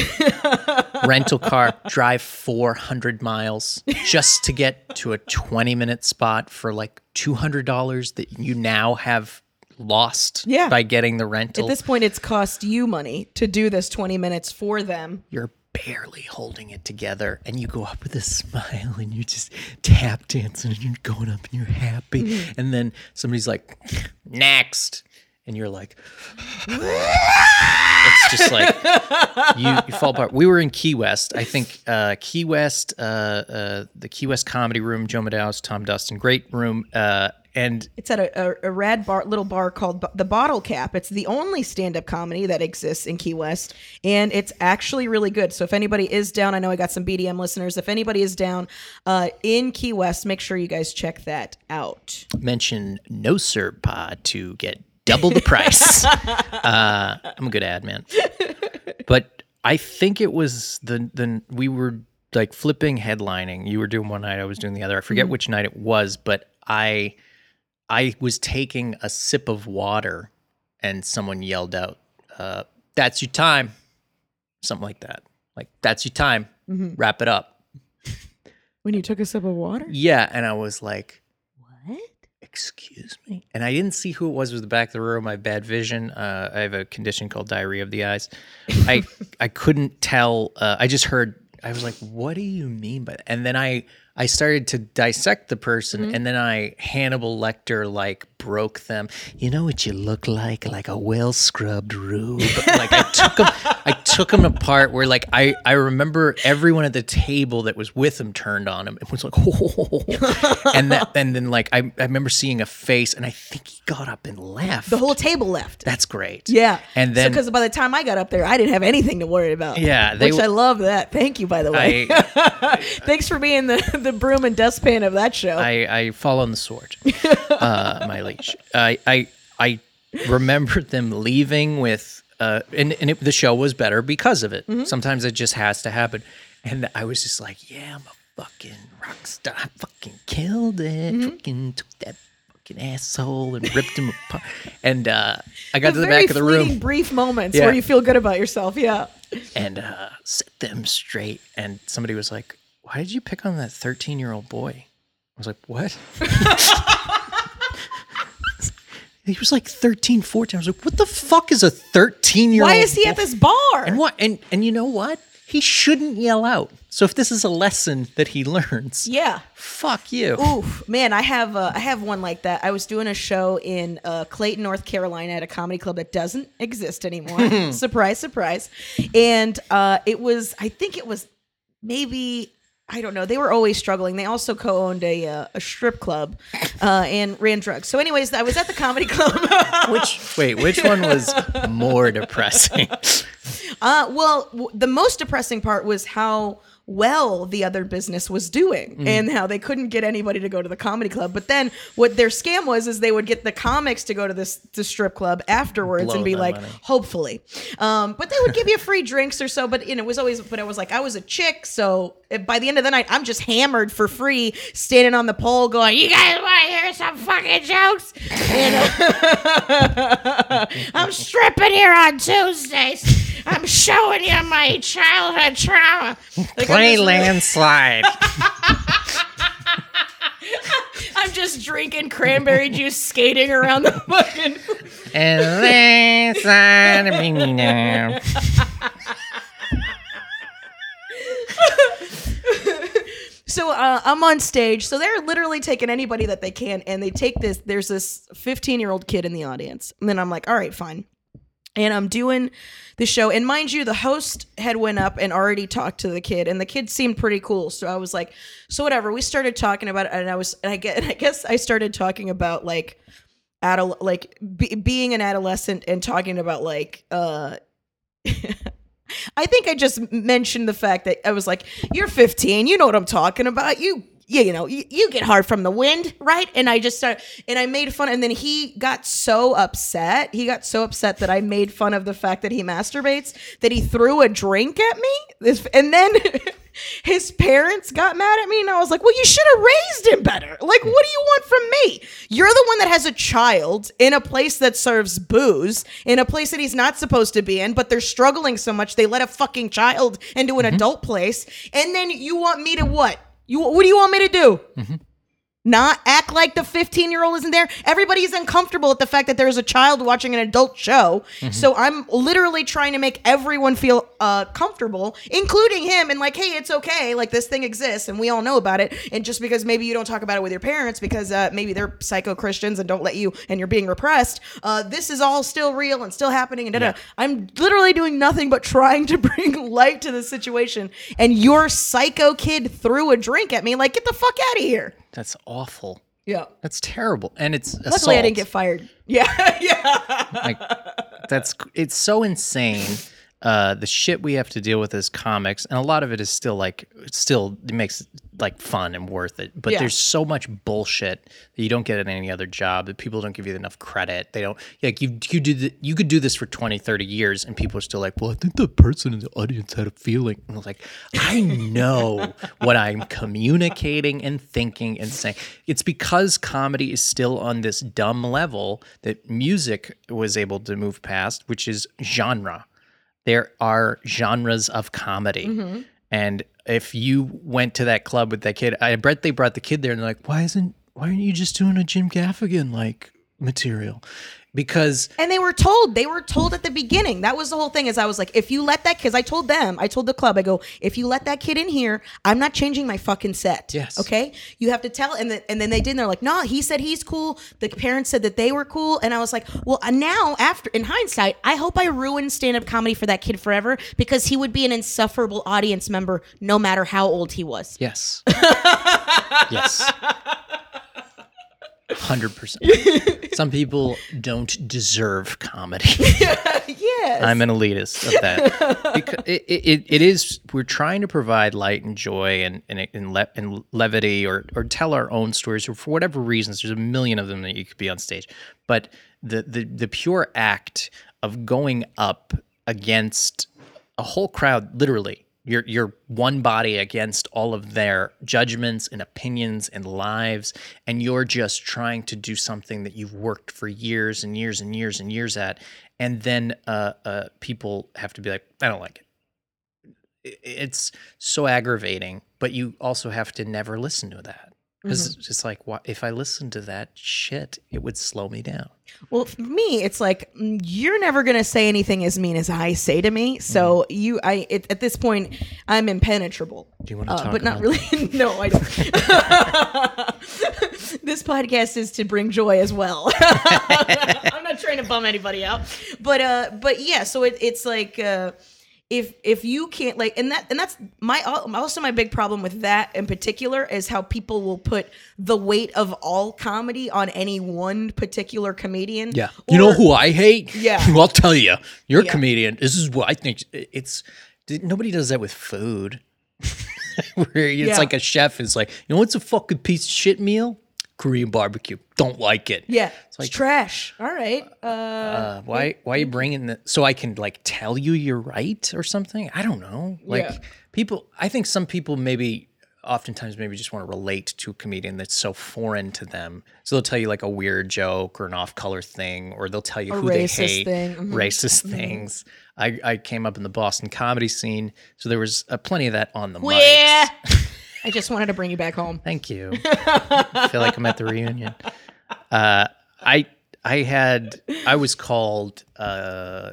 rental car, drive 400 miles just to get to a 20 minute spot for like $200 that you now have lost Yeah. by getting the rental. At this point, it's cost you money to do this twenty minutes for them. You're barely holding it together and you go up with a smile and you're just tap dancing and you're going up and you're happy. Mm-hmm. And then somebody's like, next. And you're like, it's just like you, you fall apart. We were in Key West. I think uh, Key West, uh, uh, the Key West Comedy Room, Joe Madaus, Tom Dustin, great room. Uh, and It's at a, a, a rad bar, little bar called B- the Bottle Cap. It's the only stand up comedy that exists in Key West, and it's actually really good. So if anybody is down, I know I got some BDM listeners. If anybody is down uh, in Key West, make sure you guys check that out. mention No Sir Pod to get double the price. uh, I'm a good ad man, but I think it was the the we were like flipping headlining. You were doing one night, I was doing the other. I forget which night it was, but I I was taking a sip of water, and someone yelled out, uh, "That's your time," something like that. Like that's your time. Wrap it up. When you took a sip of water? Yeah, and I was like? Excuse me. And i didn't see who it was with the back of the room. My bad vision. Uh, i have a condition called diarrhea of the eyes. I i couldn't tell uh, i just heard i was like what do you mean by that? And then i i started to dissect the person and then i hannibal lecter like broke them you know what you look like like a well scrubbed rube like i took them i took them apart where like i i remember everyone at the table that was with him turned on him and was like and that and then like I, I remember seeing a face and I think he got up and left. The whole table left. That's great. yeah. And then because by the time I got up there, I didn't have anything to worry about. Yeah, they which I love that. Thank you, by the way. I, Thanks for being the, the broom and dustpan of that show. I I fall on the sword, uh, my I I I remember them leaving with uh and and it, the show was better because of it. Sometimes it just has to happen, and I was just like, yeah, I'm a fucking rock star. I fucking killed it. Fucking took that. Fucking asshole and ripped him apart. And uh, I got to the back of the room. brief moments Yeah. where you feel good about yourself. Yeah. and uh, set them straight. And somebody was like, "Why did you pick on that 13 year old boy?" I was like, what? he was like 13, 14. I was like, what the fuck is a 13 year old? Why is he at this bar? And what? And and you know what? He shouldn't yell out. So if this is a lesson that he learns, yeah. fuck you. Oof, man, I have uh, I have one like that. I was doing a show in uh, Clayton, North Carolina, at a comedy club that doesn't exist anymore. surprise, surprise. And uh, it was, I think it was maybe. I don't know. They were always struggling. They also co-owned a uh, a strip club uh, and ran drugs. So, anyways, I was at the comedy club. Which wait, which one was more depressing? Uh, well, w- the most depressing part was how well the other business was doing Mm. and how they couldn't get anybody to go to the comedy club. But then what their scam was is they would get the comics to go to this the strip club afterwards Blow and be like, money. hopefully. Um, but they would give you free drinks or so. But you know, it was always. But I was like, I was a chick, so by the end of the night, I'm just hammered for free, standing on the pole, going, "You guys want to hear some fucking jokes?" You know? I'm stripping here on Tuesdays. I'm showing you my childhood trauma. Like, I'm Play just- landslide. I'm just drinking cranberry juice, skating around the fucking. and landslide of me now. So uh, I'm on stage. So they're literally taking anybody that they can, and they take this. There's this 15 year old kid in the audience, and then I'm like, all right, fine. And I'm doing the show, and mind you, the host had went up and already talked to the kid, and the kid seemed pretty cool. So I was like, so whatever. We started talking about it, and I was, and I get, I guess I started talking about like, adol- like be- being an adolescent and talking about like, uh. I think I just mentioned the fact that I was like, "You're 15, you know what I'm talking about. You, you, you know, you, you get hard from the wind, right?" And I just started, and I made fun, and then he got so upset. He got so upset that I made fun of the fact that he masturbates that he threw a drink at me. This, and then his parents got mad at me, and I was like, "Well, you should have raised him better. Like, what do you want from me? You're the one that has a child in a place that serves booze, in a place that he's not supposed to be in, but they're struggling so much they let a fucking child into an mm-hmm. adult place, and then you want me to what? You what do you want me to do? Mm-hmm. Not act like the 15 year old isn't there. Everybody's uncomfortable at the fact that there's a child watching an adult show. So I'm literally trying to make everyone feel uh, comfortable, including him, and like, hey, it's okay. Like this thing exists, and we all know about it. And just because maybe you don't talk about it with your parents because uh, maybe they're psycho Christians and don't let you, and you're being repressed, uh, this is all still real and still happening. And da-da. I'm literally doing nothing but trying to bring light to the situation. And your psycho kid threw a drink at me. Like, get the fuck out of here. That's awful. Yeah. That's terrible. And it's Luckily, I didn't get fired. Yeah, yeah. like that's it's so insane uh the shit we have to deal with as comics and a lot of it is still like still makes it like fun and worth it. But Yeah. there's so much bullshit that you don't get at any other job that people don't give you enough credit. They don't like you you do the, you could do this for 20 30 years and people are still like well i think the person in the audience had a feeling. And i was like i know what i'm communicating and thinking and saying. It's because comedy is still on this dumb level that music was able to move past which is genre there are genres of comedy. Mm-hmm. And if you went to that club with that kid, I bet they brought the kid there and they're like, why isn't, why aren't you just doing a Jim Gaffigan like material? Because And they were told, they were told at the beginning. That was the whole thing. Is I was like, if you let that, because I told them, I told the club, I go, if you let that kid in here, I'm not changing my fucking set. Yes. Okay. You have to tell, and then and then they did. And they're like, no, he said he's cool. The parents said that they were cool, and I was like, well, uh, now after in hindsight, I hope I ruined stand up comedy for that kid forever because he would be an insufferable audience member no matter how old he was. yes, yes, hundred percent. Some people don't deserve comedy. yes. I'm an elitist of that. because it, it, it is we're trying to provide light and joy and and, and, le, and levity or or tell our own stories or for whatever reasons there's a million of them that you could be on stage. But the the the pure act of going up against a whole crowd literally you're you're one body against all of their judgments and opinions and lives and you're just trying to do something that you've worked for years and years and years and years at and then uh, uh, people have to be like i don't like it. It's so aggravating but you also have to never listen to that because Mm-hmm. it's just like if I listened to that shit, it would slow me down. Well, for me, it's like mm, you're never gonna say anything as mean as I say to me. So you, I, it, at this point, I'm impenetrable Do you want to Uh, talk? but not really. no, I don't. this podcast is to bring joy as well. I'm not trying to bum anybody out, but uh, but yeah. So it, it's like uh, if if you can't like, and that and that's my also my big problem with that in particular is how people will put the weight of all comedy on any one particular comedian. Yeah. You know who I hate? Yeah. well, I'll tell you. You're Yeah. a comedian. This is what I think. It's nobody does that with food. Where it's Yeah. like a chef is like, you know what's a fucking piece of shit meal? Korean barbecue. Don't like it. Yeah, it's, like- trash. All right. Uh, Uh, why? Why are you bringing the? So I can like tell you you're right or something? I don't know. Like Yeah. people, I think some people maybe, oftentimes maybe just want to relate to a comedian that's so foreign to them. So they'll tell you like a weird joke or an off-color thing, or they'll tell you A who they hate, thing. Mhm. racist things. I, I came up in the Boston comedy scene, so there was uh, plenty of that on the Yeah. I just wanted to bring you back home. Thank you. I feel like I'm at the reunion. Uh, I I had I was called uh,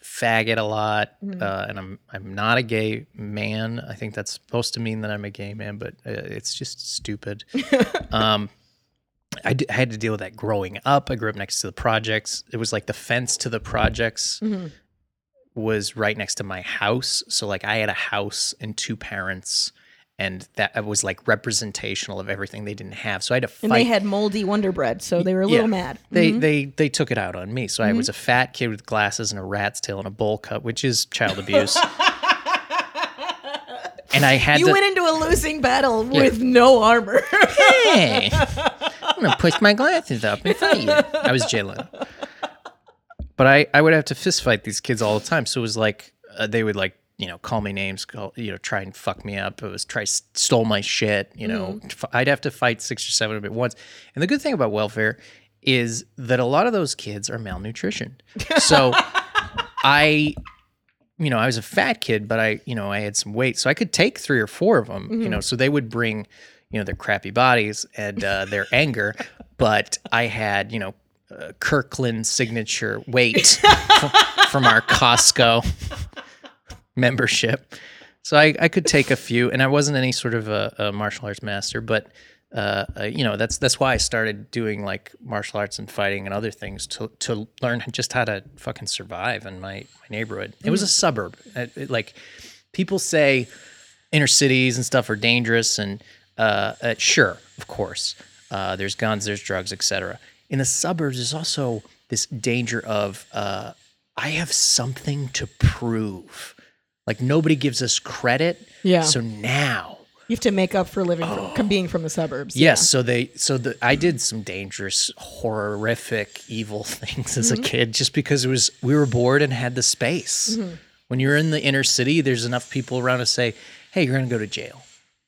faggot a lot, uh, and I'm I'm not a gay man. I think that's supposed to mean that I'm a gay man, but uh, it's just stupid. um, I, d- I had to deal with that growing up. I grew up next to the projects. It was like the fence to the projects was right next to my house. So like I had a house and two parents. And that was like representational of everything they didn't have. So I had to fight. And they had moldy Wonder Bread, so they were a little Yeah. mad. They they they took it out on me. So I was a fat kid with glasses and a rat's tail and a bowl cut, which is child abuse. and I had You to. went into a losing battle with no armor. hey, I'm gonna push my glasses up and fight you. I was Jay Leno. But I I would have to fist fight these kids all the time. So it was like uh, they would like you know call me names, call you know try and fuck me up. It was try stole my shit. You know I'd have to fight six or seven of them at once. And the good thing about welfare is that a lot of those kids are malnutrition. So I you know, I was a fat kid, but I, you know, I had some weight, so I could take three or four of them. You know, so they would bring, you know, their crappy bodies and uh, their anger, but I had, you know, uh, Kirkland signature weight from our Costco membership. So I, I could take a few, and I wasn't any sort of a, a martial arts master, but uh, uh, you know that's that's why I started doing like martial arts and fighting and other things to to learn just how to fucking survive in my my neighborhood. It was a suburb. It- it, like people say, inner cities and stuff are dangerous, and uh, uh, sure, of course, uh, there's guns, there's drugs, etc. In the suburbs, there's also this danger of uh, I have something to prove. Like nobody gives us credit. Yeah. So now you have to make up for living from being from the suburbs. Yes, so they so the I did some dangerous, horrific, evil things as Mm-hmm. a kid just because it was we were bored and had the space. Mm-hmm. When you're in the inner city, there's enough people around to say, "Hey, you're going to go to jail."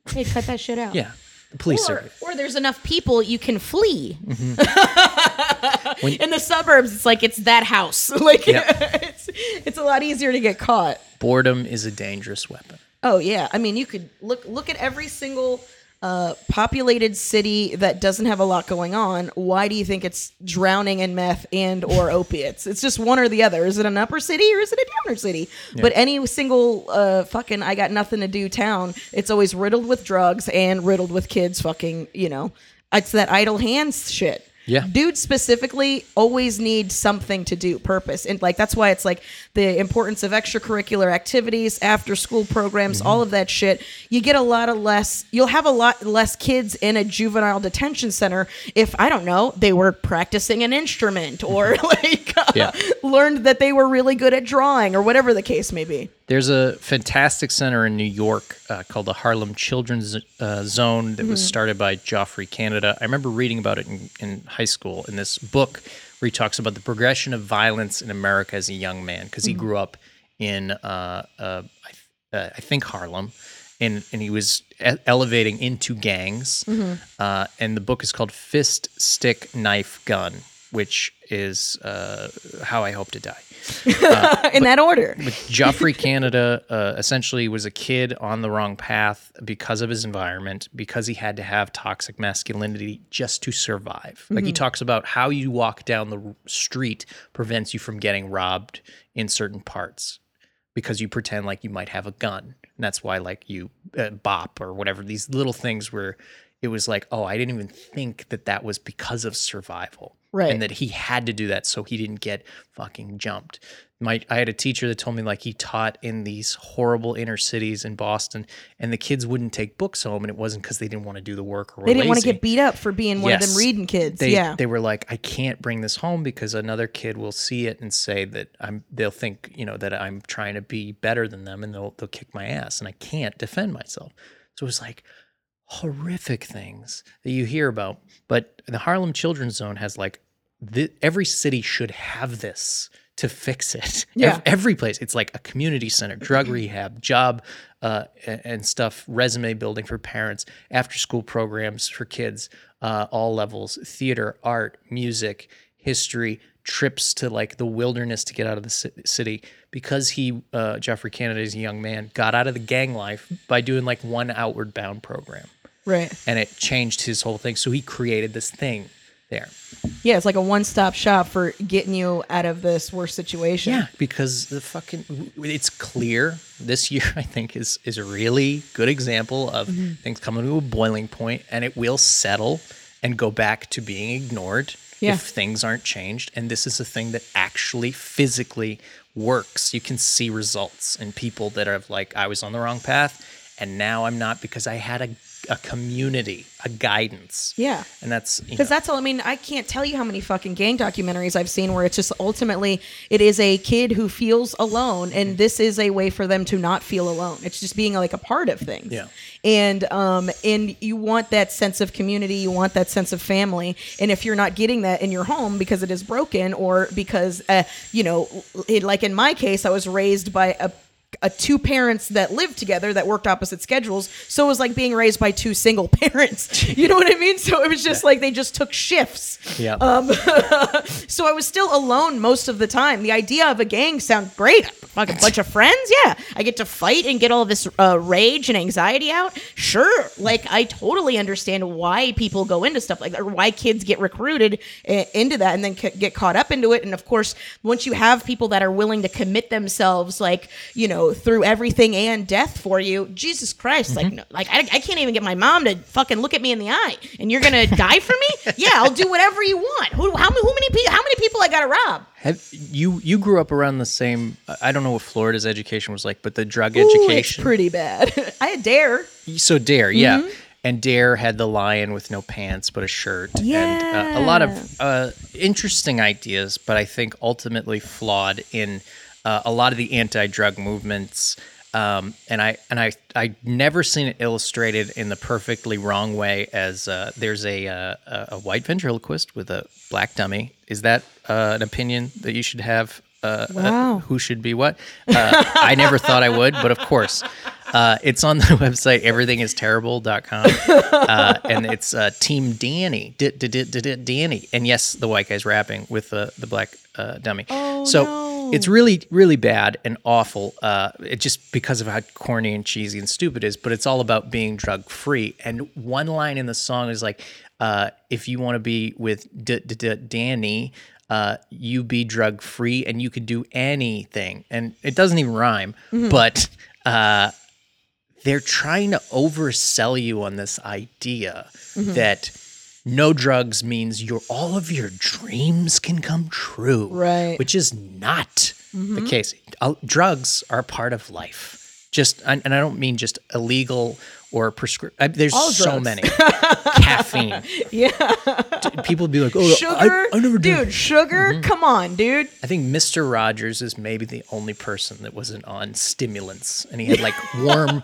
Hey, cut that shit out. Yeah. The police Or, are or there's enough people you can flee. Mm-hmm. When- In the suburbs, it's like it's that house. Like Yeah. it's it's a lot easier to get caught. boredom is a dangerous weapon. Oh yeah, I mean you could look look at every single uh, populated city that doesn't have a lot going on. Why do you think it's drowning in meth and or opiates? It's just one or the other. Is it an upper city or is it a downer city? But any single uh, fucking I got nothing to do town, it's always riddled with drugs and riddled with kids fucking. You know, it's that idle hands shit. Yeah. dudes specifically always need something to do purpose and like that's why it's like the importance of extracurricular activities after school programs all of that shit you get a lot of less you'll have a lot less kids in a juvenile detention center if i don't know they were practicing an instrument or like Yeah. learned that they were really good at drawing or whatever the case may be There's a fantastic center in New York uh, called the Harlem Children's uh, Zone that was started by Geoffrey Canada. I remember reading about it in, in high school in this book where he talks about the progression of violence in America as a young man because he grew up in, uh, uh, I, th- uh, I think, Harlem. And, and he was elevating into gangs. Uh, and the book is called Fist, Stick, Knife, Gun, which is uh, how I hope to die. in that order. Geoffrey Canada uh, essentially was a kid on the wrong path because of his environment, because he had to have toxic masculinity just to survive. Like he talks about how you walk down the street prevents you from getting robbed in certain parts because you pretend like you might have a gun. And that's why, like, you uh, bop or whatever, these little things where it was like, oh, I didn't even think that that was because of survival. Right. And that he had to do that so he didn't get fucking jumped. My, I had a teacher that told me like he taught in these horrible inner cities in Boston, and the kids wouldn't take books home, and it wasn't because they didn't want to do the work or They didn't want to get beat up for being one of them reading kids. They, yeah. they were like, I can't bring this home because another kid will see it and say that I'm. They'll think you know that I'm trying to be better than them, and they'll they'll kick my ass, and I can't defend myself. So it was like horrific things that you hear about. But the Harlem Children's Zone has like every city should have this to fix it. Yeah. Ev- every place. It's like a community center, drug rehab, job uh, and stuff, resume building for parents, after school programs for kids, uh, all levels, theater, art, music, history, trips to like the wilderness to get out of the city. Because he, uh, Geoffrey Canada, is a young man, got out of the gang life by doing like one outward bound program right. and it changed his whole thing. So he created this thing there. Yeah, it's like a one stop shop for getting you out of this worst situation. Yeah, because the fucking it's clear this year I think is is a really good example of mm-hmm. things coming to a boiling point and it will settle and go back to being ignored Yeah. if things aren't changed and this is a thing that actually physically works. You can see results in people that are like I was on the wrong path and now I'm not because I had a a community, a guidance. Yeah. And that's Because that's all. I mean, I can't tell you how many fucking gang documentaries I've seen where it's just ultimately it is a kid who feels alone, and this is a way for them to not feel alone. It's just being like a part of things. Yeah. And um and you want that sense of community, you want that sense of family, and if you're not getting that in your home because it is broken or because uh you know it, like in my case, I was raised by a uh, two parents that lived together that worked opposite schedules. So it was like being raised by two single parents. You know what I mean? So it was just like they just took shifts. yeah. Um, so I was still alone most of the time. The idea of a gang sounded great. Like a bunch of friends, yeah. I get to fight and get all this uh, rage and anxiety out. Sure, like I totally understand why people go into stuff like that, or why kids get recruited uh, into that and then c- get caught up into it. And of course, once you have people that are willing to commit themselves, like you know, through everything and death for you, Jesus Christ, like no, like I, I can't even get my mom to fucking look at me in the eye, and you're gonna die for me? Yeah, I'll do whatever you want. Who, how many, who many people? How many people I gotta rob? Have you you grew up around the same? I don't know what Florida's education was like, but the drug Ooh, education. pretty bad. I had Dare. so Dare, yeah, Mm-hmm. and Dare had the lion with no pants but a shirt, and uh, a lot of uh, interesting ideas, but I think ultimately flawed in uh, a lot of the anti-drug movements. Um, and I and I I never seen it illustrated in the perfectly wrong way as uh, there's a, uh, a a white ventriloquist with a black dummy. Is that uh, an opinion that you should have? Uh, uh, Wow. who should be what? Uh, I never thought I would, but of course, uh, it's on the website everythingisterrible.com. Uh, and it's uh, Team Danny, Danny, and yes, the white guy's rapping with the the black uh, dummy. Oh, so no. It's really really bad and awful. Uh, it just because of how corny and cheesy and stupid it is, but it's all about being drug free. And one line in the song is like, uh, "If you want to be with D- D- D- Danny." Uh, you be drug free and you could do anything, and it doesn't even rhyme. But uh, they're trying to oversell you on this idea Mm-hmm. that no drugs means your all of your dreams can come true Right. Mm-hmm. which is not the case Uh, drugs are part of life just and and i don't mean just illegal or prescription there's All so drugs. many caffeine Yeah. people would be like oh Sugar. I, I never did dude, sugar? Mm-hmm. Come on, dude. I think Mr. Rogers is maybe the only person that wasn't on stimulants, and he had like warm,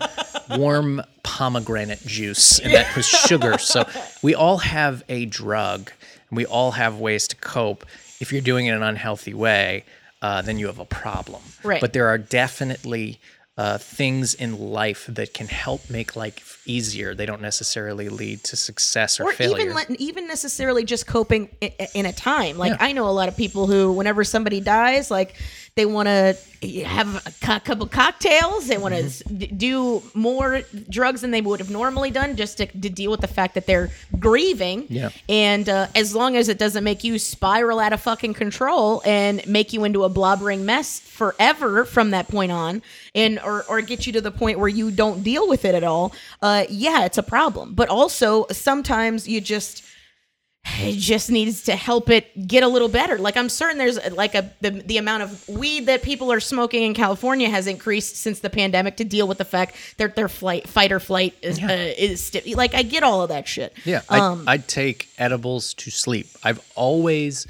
warm pomegranate juice, and that was sugar. So we all have a drug, and we all have ways to cope. If you're doing it in an unhealthy way, uh, then you have a problem. Right. But there are definitely uh, things in life that can help make life easier. They don't necessarily lead to success or, or failure. even let, even necessarily just coping in, in a time. Like Yeah. I know a lot of people who, whenever somebody dies, like they want to have a co- couple cocktails. They want to Mm-hmm. do more drugs than they would have normally done just to, to deal with the fact that they're grieving. Yeah. And uh, as long as it doesn't make you spiral out of fucking control and make you into a blobbering mess forever from that point on, and or, or get you to the point where you don't deal with it at all, uh, yeah, it's a problem. But also sometimes you just it just needs to help it get a little better. Like I'm certain there's like a the, the amount of weed that people are smoking in California has increased since the pandemic to deal with the fact that their flight fight or flight is uh, is like I get all of that shit. Yeah, Um, I, I'd take edibles to sleep. I've always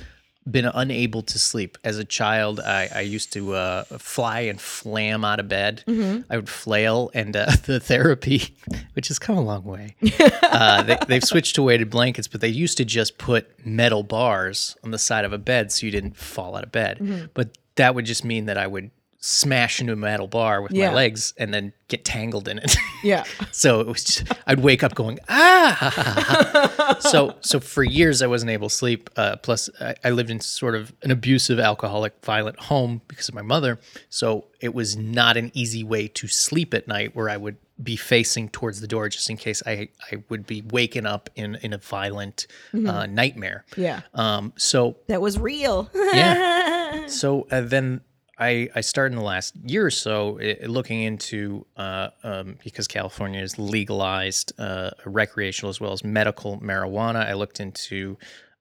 been unable to sleep. As a child, I, I used to uh, fly and flam out of bed. Mm-hmm. I would flail, and uh, the therapy, which has come a long way, uh, they, they've switched to weighted blankets, but they used to just put metal bars on the side of a bed so you didn't fall out of bed. Mm-hmm. But that would just mean that I would smash into a metal bar with Yeah. my legs and then get tangled in it. Yeah. So it was just, I'd wake up going, ah. so, so for years I wasn't able to sleep. Uh, plus I, I lived in sort of an abusive, alcoholic, violent home because of my mother. So it was not an easy way to sleep at night where I would be facing towards the door just in case I, I would be waking up in, in a violent uh, nightmare. Yeah. Um, so That was real. yeah. So uh, then I I started in the last year or so uh, looking into uh, um, because California has legalized uh, recreational as well as medical marijuana. I looked into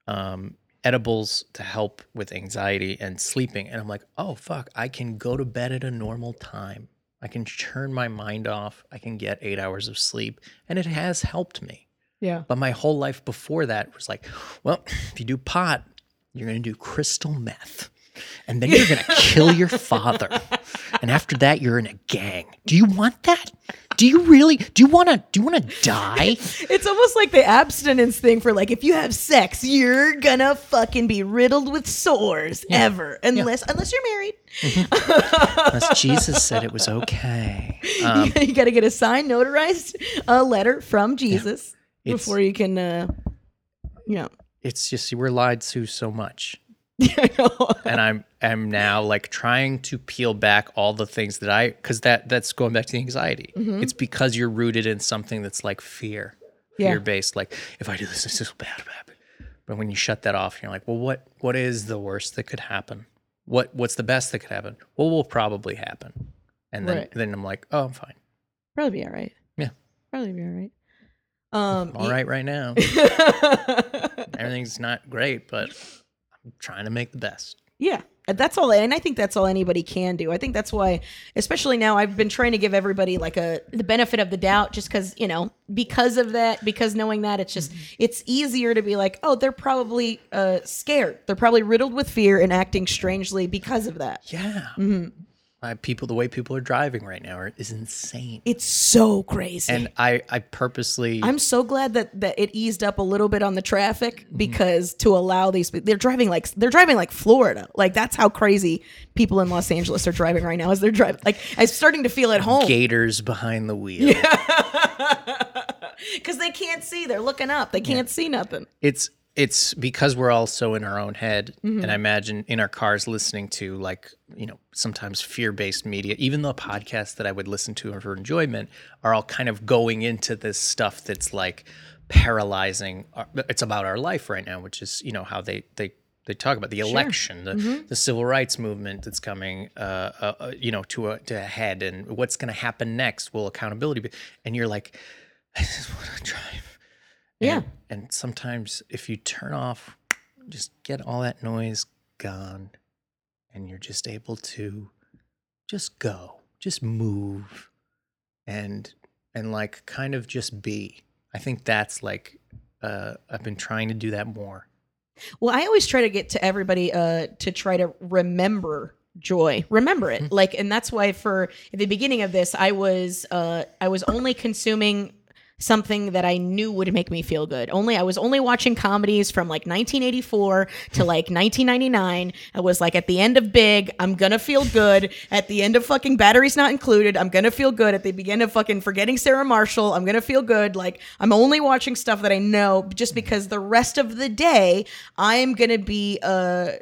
um, edibles to help with anxiety and sleeping, and I'm like, oh fuck, I can go to bed at a normal time. I can turn my mind off. I can get eight hours of sleep, and it has helped me. yeah. But my whole life before that was like, well, if you do pot, you're going to do crystal meth. And then you're going to kill your father. And after that, you're in a gang. Do you want that? Do you really? Do you want to? Do you want to die? It's almost like the abstinence thing for like if you have sex, you're gonna fucking be riddled with sores ever, unless unless you're married. Unless Jesus said it was okay. Um, you got to get a signed, notarized uh, letter from Jesus It's- before you can, uh, you know. it's just we're lied to so much. And I'm am now like trying to peel back all the things that I because that that's going back to the anxiety. Mm-hmm. It's because you're rooted in something that's like fear, Yeah. fear based. Like if I do this, this is bad, bad. But when you shut that off, you're like, well, what what is the worst that could happen? What what's the best that could happen? What will probably happen? And then Right. then I'm like, oh, I'm fine. Probably be all right. Yeah. Probably be all right. Um, I'm all right right now. Everything's not great, but trying to make the best. Yeah, that's all, and I think that's all anybody can do. I think that's why, especially now, I've been trying to give everybody like a the benefit of the doubt, just because you know, because of that, because knowing that, it's just it's easier to be like, oh, they're probably uh, scared, they're probably riddled with fear and acting strangely because of that. Yeah. Mm-hmm. Uh, people, the way people are driving right now is insane. It's so crazy. and I, I purposely, I'm so glad that that it eased up a little bit on the traffic because to allow these they're driving like they're driving like Florida. Like that's how crazy people in Los Angeles are driving right now as they're driving like I'm starting to feel at home gators behind the wheel. cuz they can't see. They're looking up. They can't see nothing. It's it's because we're all so in our own head, Mm-hmm. and I imagine in our cars listening to like you know sometimes fear based media. Even the podcasts that I would listen to for enjoyment are all kind of going into this stuff that's like paralyzing. Our, it's about our life right now, which is you know how they they they talk about the election, the, Mm-hmm. the civil rights movement that's coming, uh, uh, uh, you know, to a to a head, and what's going to happen next? Will accountability be? And you're like, I just want to drive. Yeah. And, and sometimes if you turn off, just get all that noise gone, and you're just able to just go, just move, and and like kind of just be. I think that's like uh, I've been trying to do that more. Well, I always try to get to everybody uh, to try to remember joy, remember it. Like, and that's why for at the beginning of this, I was uh, I was only consuming something that I knew would make me feel good. Only I was only watching comedies from like 1984 to like 1999. I was like at the end of Big, I'm gonna feel good. At the end of fucking Batteries Not Included, I'm gonna feel good. At the beginning of fucking Forgetting Sarah Marshall, I'm gonna feel good. Like I'm only watching stuff that I know just because the rest of the day I'm gonna be uh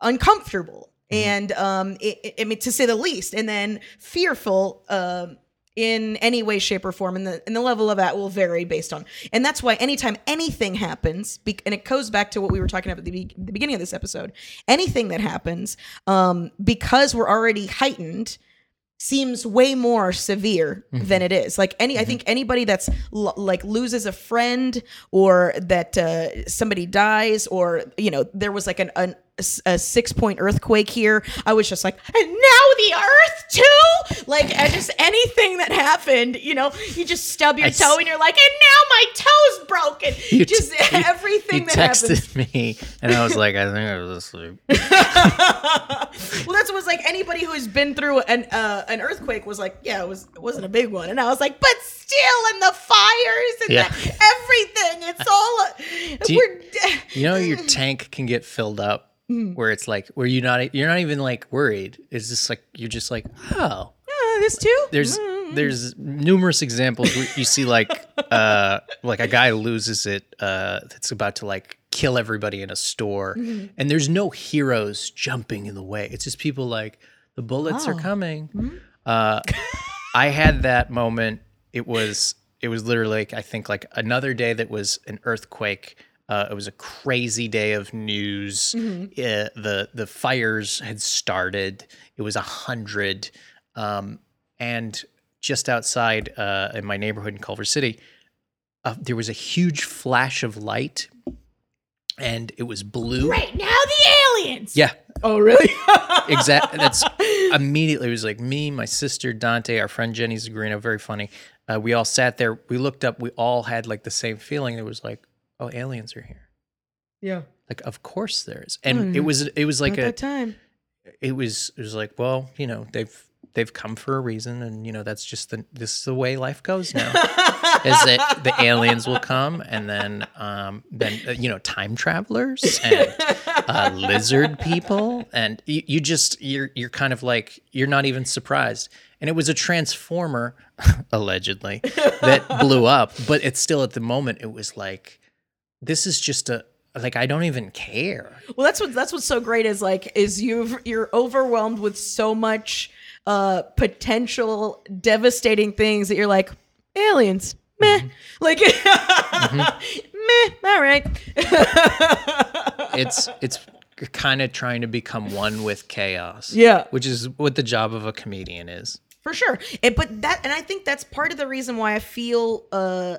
uncomfortable and um, it, it- I mean to say the least, and then fearful. Um, in any way, shape, or form, and the and the level of that will vary based on, and that's why anytime anything happens, be, and it goes back to what we were talking about at the, be- the beginning of this episode, anything that happens, um, because we're already heightened, seems way more severe than it is. Like any, I think anybody that's l- like loses a friend or that uh, somebody dies or you know there was like an, an a six point earthquake here. I was just like, and now the earth too. Like I just anything that happened, you know, you just stub your I s- toe and you're like, and now my toe's broken. You just t- you- everything He that happens. texted me, and I was like, I think I was asleep. Well, that's what was like anybody who has been through an uh, an earthquake was like, yeah, it was it wasn't a big one, and I was like, but still, and the fires and Yeah. the, everything, it's all Do you-. You know, your tank can get filled up Mm. where it's like where you're not you're not even like worried. It's just like you're just like oh. Uh, this too. There's there's numerous examples where you see like uh like a guy loses it uh that's about to like kill everybody in a store and there's no heroes jumping in the way. It's just people like the bullets are coming. Uh I had that moment. It was it was literally like I think like another day that was an earthquake. Uh, it was a crazy day of news. Uh, the the fires had started. It was a hundred, um, and just outside uh, in my neighborhood in Culver City, uh, there was a huge flash of light, and it was blue. Right now, the aliens. Yeah, Oh, really? exactly. That's immediately it was like me, my sister Dante, our friend Jenny Zigrino, very funny. Uh, we all sat there. We looked up. We all had like the same feeling. It was like, oh, aliens are here. yeah. Like, of course there is. And it was it was like At a that time. it was it was like, well, you know, they've they've come for a reason, and you know that's just the this is the way life goes now. is that the aliens will come, and then um then uh, you know time travelers and uh, lizard people, and you, you just you're you're kind of like you're not even surprised. And it was a transformer, allegedly, that blew up, but it's still at the moment it was like, this is just a like I don't even care. Well, that's what that's what's so great is like is you've you're overwhelmed with so much uh potential devastating things that you're like aliens. Meh. Mm-hmm. Like meh, all right. it's it's kind of trying to become one with chaos. Yeah. which is what the job of a comedian is. For sure. And, but that and I think that's part of the reason why I feel uh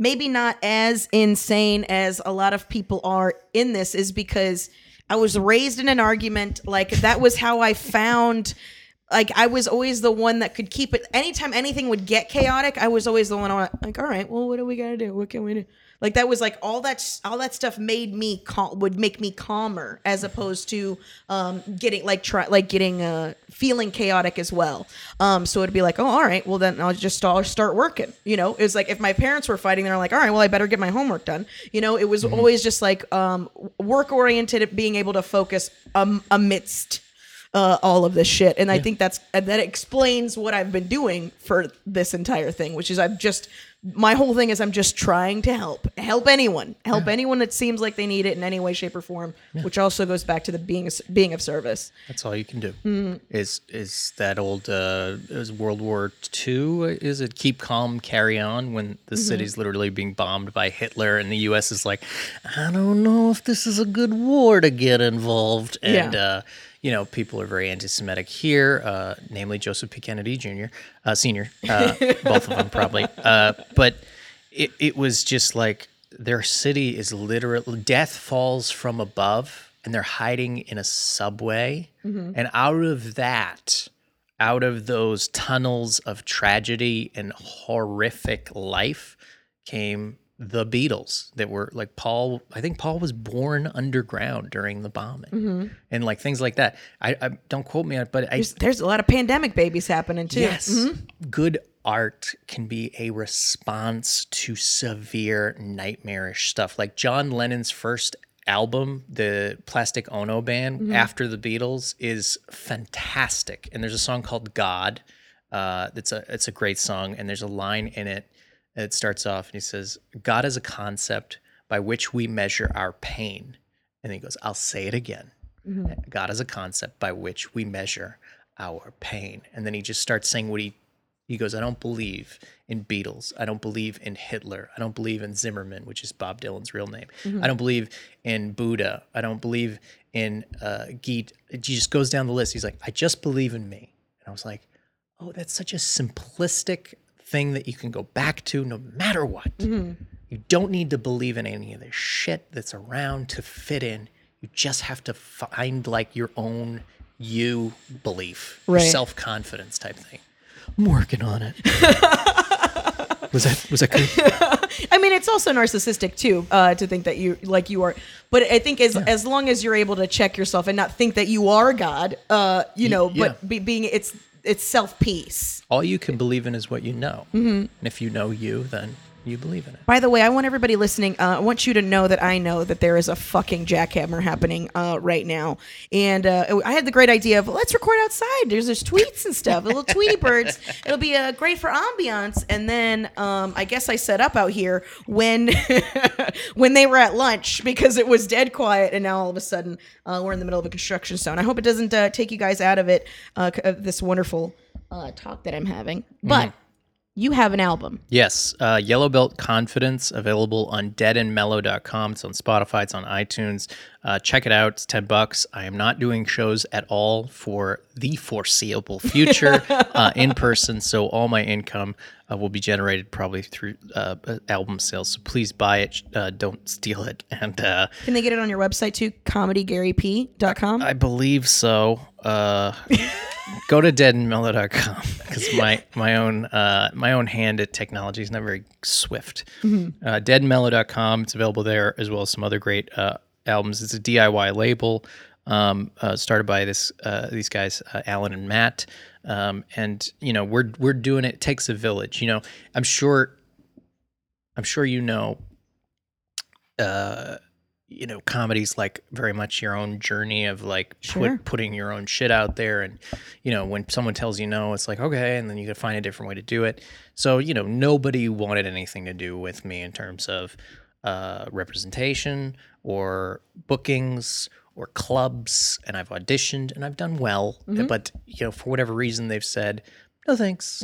maybe not as insane as a lot of people are in this is because I was raised in an argument like that was how I found like I was always the one that could keep it. Anytime anything would get chaotic I was always the one on like all right well what do we got to do? What can we do like that was like all that all that stuff made me cal- would make me calmer as opposed to um getting like try like getting uh feeling chaotic as well. Um so it'd be like oh all right well then i'll just start, start working you know? It was like if my parents were fighting they're like all right well i better get my homework done. You know it was always just like um work oriented being able to focus um amidst uh, all of this shit. And I think that's that explains what I've been doing for this entire thing, which is I've just my whole thing is I'm just trying to help, help anyone, help anyone that seems like they need it in any way, shape, or form. Which also goes back to the being being of service. That's all you can do. Mm-hmm. Is is that old? Uh, is World War II? Is it keep calm, carry on? When the Mm-hmm. city's literally being bombed by Hitler, and the U.S. is like, I don't know if this is a good war to get involved. And Yeah. uh, you know, people are very anti-Semitic here, uh, namely Joseph P. Kennedy Jr., uh, Senior, uh, both of them probably. Uh, but it it was just like their city is literally death falls from above and they're hiding in a subway and out of that out of those tunnels of tragedy and horrific life came the Beatles that were like Paul. I think Paul was born underground during the bombing, mm-hmm. and like things like that. I, I don't quote me on it, but I There's, there's a lot of pandemic babies happening too. Yes. Mm-hmm. Good art can be a response to severe nightmarish stuff. Like John Lennon's first album, the Plastic Ono Band, mm-hmm. after the Beatles, is fantastic. And there's a song called God. Uh, it's a it's a great song, and there's a line in it that starts off and he says, "God is a concept by which we measure our pain." And he goes, "I'll say it again." God is a concept by which we measure our pain. And then he just starts saying what he he goes, I don't believe in Beatles. I don't believe in Hitler. I don't believe in Zimmerman, which is Bob Dylan's real name. I don't believe in Buddha. I don't believe in uh, Gita. He just goes down the list. He's like, I just believe in me. And I was like, oh, that's such a simplistic thing that you can go back to no matter what. You don't need to believe in any of this shit that's around to fit in. You just have to find like your own you belief, Right. self confidence type thing. I'm working on it. was that was that good? I mean, it's also narcissistic too uh, to think that you like you are. But I think as as long as you're able to check yourself and not think that you are God, uh, you know, yeah. but be, being it's it's self peace. All you can believe in is what you know. Mm-hmm. And if you know you, then you believe in it. By the way, I want everybody listening. Uh, I want you to know that I know that there is a fucking jackhammer happening uh, right now, and uh, I had the great idea of let's record outside. There's there's tweets and stuff, little Tweety birds. It'll be uh, great for ambiance. And then um, I guess I set up out here when when they were at lunch because it was dead quiet, and now all of a sudden uh, we're in the middle of a construction zone. I hope it doesn't uh, take you guys out of it. Uh, this wonderful uh, talk that I'm having, but. You have an album. Yes, uh, Yellow Belt Confidence available on deadandmellow.com. It's on Spotify. It's on iTunes. Uh, check it out. It's ten bucks. I am not doing shows at all for the foreseeable future uh, in person. So all my income uh, will be generated probably through uh, album sales. So please buy it. Uh, don't steal it. And uh, Can they get it on your website too? ComedyGaryP.com? I believe so. Uh, go to deadandmellow.com because my my own uh, my own hand at technology is not very swift. Mm-hmm. Uh, deadandmellow.com. It's available there as well as some other great uh, albums. It's a DIY label um, uh, started by this uh, these guys, uh, Alan and Matt. Um, and you know we're we're doing it. it. Takes a village. You know, I'm sure. I'm sure you know uh, you know, comedy's like very much your own journey of like Sure. put, putting your own shit out there. And, you know, when someone tells you no, it's like, okay. And then you can find a different way to do it. So, you know, nobody wanted anything to do with me in terms of uh, representation or bookings or clubs. And I've auditioned and I've done well. But, you know, for whatever reason, they've said, no thanks.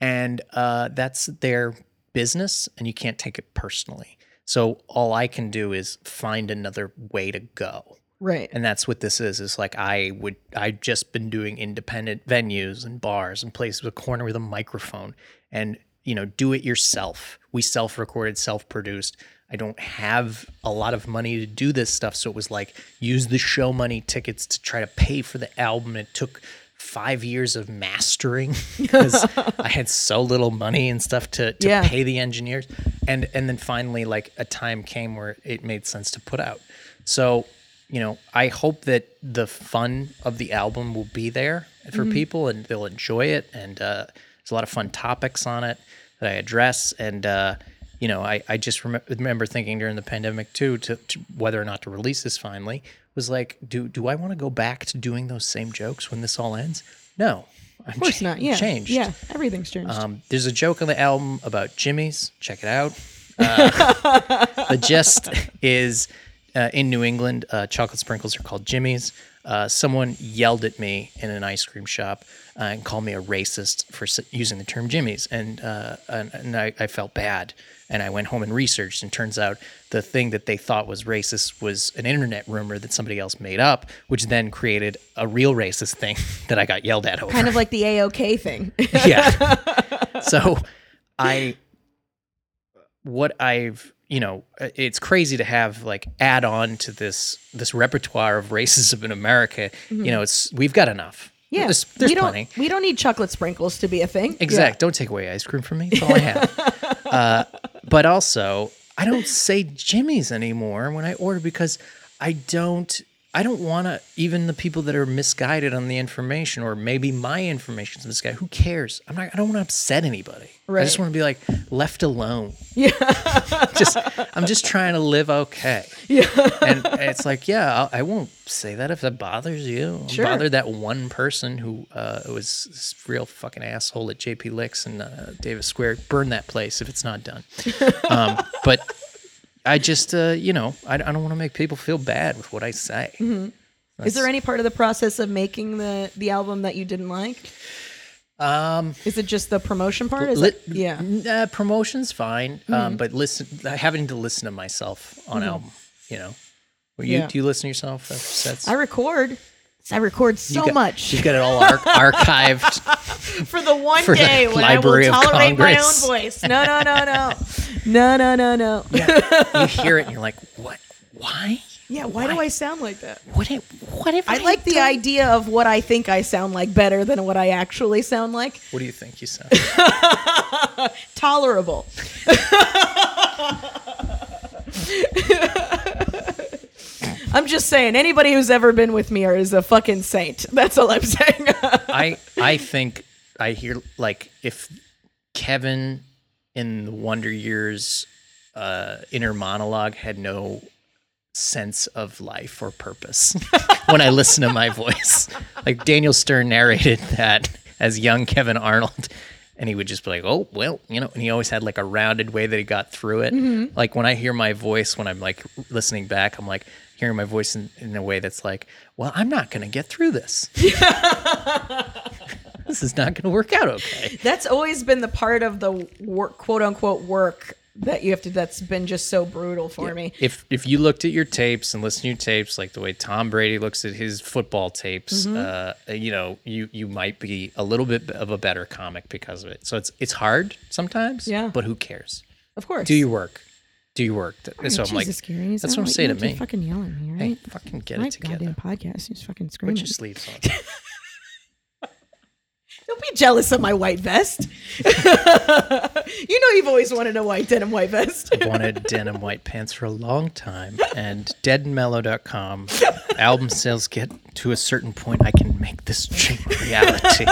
And uh, that's their business and you can't take it personally. So all I can do is find another way to go. right. And that's what this is. Is like I would I've just been doing independent venues and bars and places with a corner with a microphone and you know, do it yourself. We self-recorded, self-produced. I don't have a lot of money to do this stuff, so it was like use the show money tickets to try to pay for the album. It took five years of mastering because I had so little money and stuff to, to Yeah. pay the engineers. And and then finally like a time came where it made sense to put out. So, you know, I hope that the fun of the album will be there for people and they'll enjoy it. And uh, there's a lot of fun topics on it that I address. And uh, you know, I, I just rem- remember thinking during the pandemic too, to, to whether or not to release this finally was like, do do I want to go back to doing those same jokes when this all ends? No, I'm Of course not. Yeah. changed. Yeah. Everything's changed. Um, there's a joke on the album about Jimmy's. Check it out. Uh, the gist is uh, in New England, uh, chocolate sprinkles are called Jimmy's. Uh, someone yelled at me in an ice cream shop uh, and called me a racist for s- using the term Jimmy's, and uh, and, and I, I felt bad. And I went home and researched, and turns out the thing that they thought was racist was an internet rumor that somebody else made up, which then created a real racist thing that I got yelled at over kind of like the AOK thing. yeah. so I what I've you know it's crazy to have like add on to this this repertoire of racism in America. You mm-hmm. know, it's we've got enough. Yeah. There's, there's we don't plenty. we don't need chocolate sprinkles to be a thing. Exact. Don't take away ice cream from me. That's all I have. uh, but also, I don't say Jimmy's anymore when I order because I don't. I don't want to. Even the people that are misguided on the information, or maybe my information information's misguided. Who cares? I'm not. I don't want to upset anybody. Right. I just want to be like left alone. Yeah. just. I'm just trying to live okay. Yeah. And it's like, yeah, I'll, I won't say that if that bothers you. Sure. Bother that one person who uh, was this real fucking asshole at JP Licks and uh, Davis Square. Burn that place if it's not done. um, but I just, uh, you know, I, I don't want to make people feel bad with what I say. Mm-hmm. Is there any part of the process of making the the album that you didn't like? Um, Is it just the promotion part? Is li- it, yeah. uh, promotion's fine, Mm-hmm. um, but listen, having to listen to myself on album, you know. Well, you, Yeah. Do you listen to yourself after sets? I record. I record so got- much You've got it all ar- archived. for the one for the day when Library I will tolerate my own voice. No, no, no, no, no, no, no, no. you hear it and you're like, what? Why? Yeah, why, do I sound like that? What? If, what if I I like the done- idea of what I think I sound like better than what I actually sound like. What do you think you sound? Tolerable. I'm just saying, anybody who's ever been with me is a fucking saint. That's all I'm saying. I I think I hear like if Kevin in the Wonder Years uh, inner monologue had no sense of life or purpose when I listen to my voice. Like Daniel Stern narrated that as young Kevin Arnold. And he would just be like, "Oh well, you know," and he always had like a rounded way that he got through it. Like when I hear my voice, when I'm like listening back, I'm like hearing my voice in, in a way that's like, "Well, I'm not going to get through this. this is not going to work out okay." That's always been the part of the work, quote unquote, work that you have to. That's been just so brutal for me. If if you looked at your tapes and listened to your tapes like the way Tom Brady looks at his football tapes, Mm-hmm. uh, you know, you you might be a little bit of a better comic because of it. So it's it's hard sometimes, Yeah. But who cares? Of course. Do your work. Do your work. Th- So I'm like, Gary, that's what I'm saying to me. Fucking yell at me, Hey, right? fucking get My it together. goddamn podcast. He's fucking screaming. Put your sleeves on. Don't be jealous of my white vest. you know you've always wanted a white denim white vest. I've wanted denim white pants for a long time, and deadandmellow.com album sales get to a certain point, I can make this dream reality.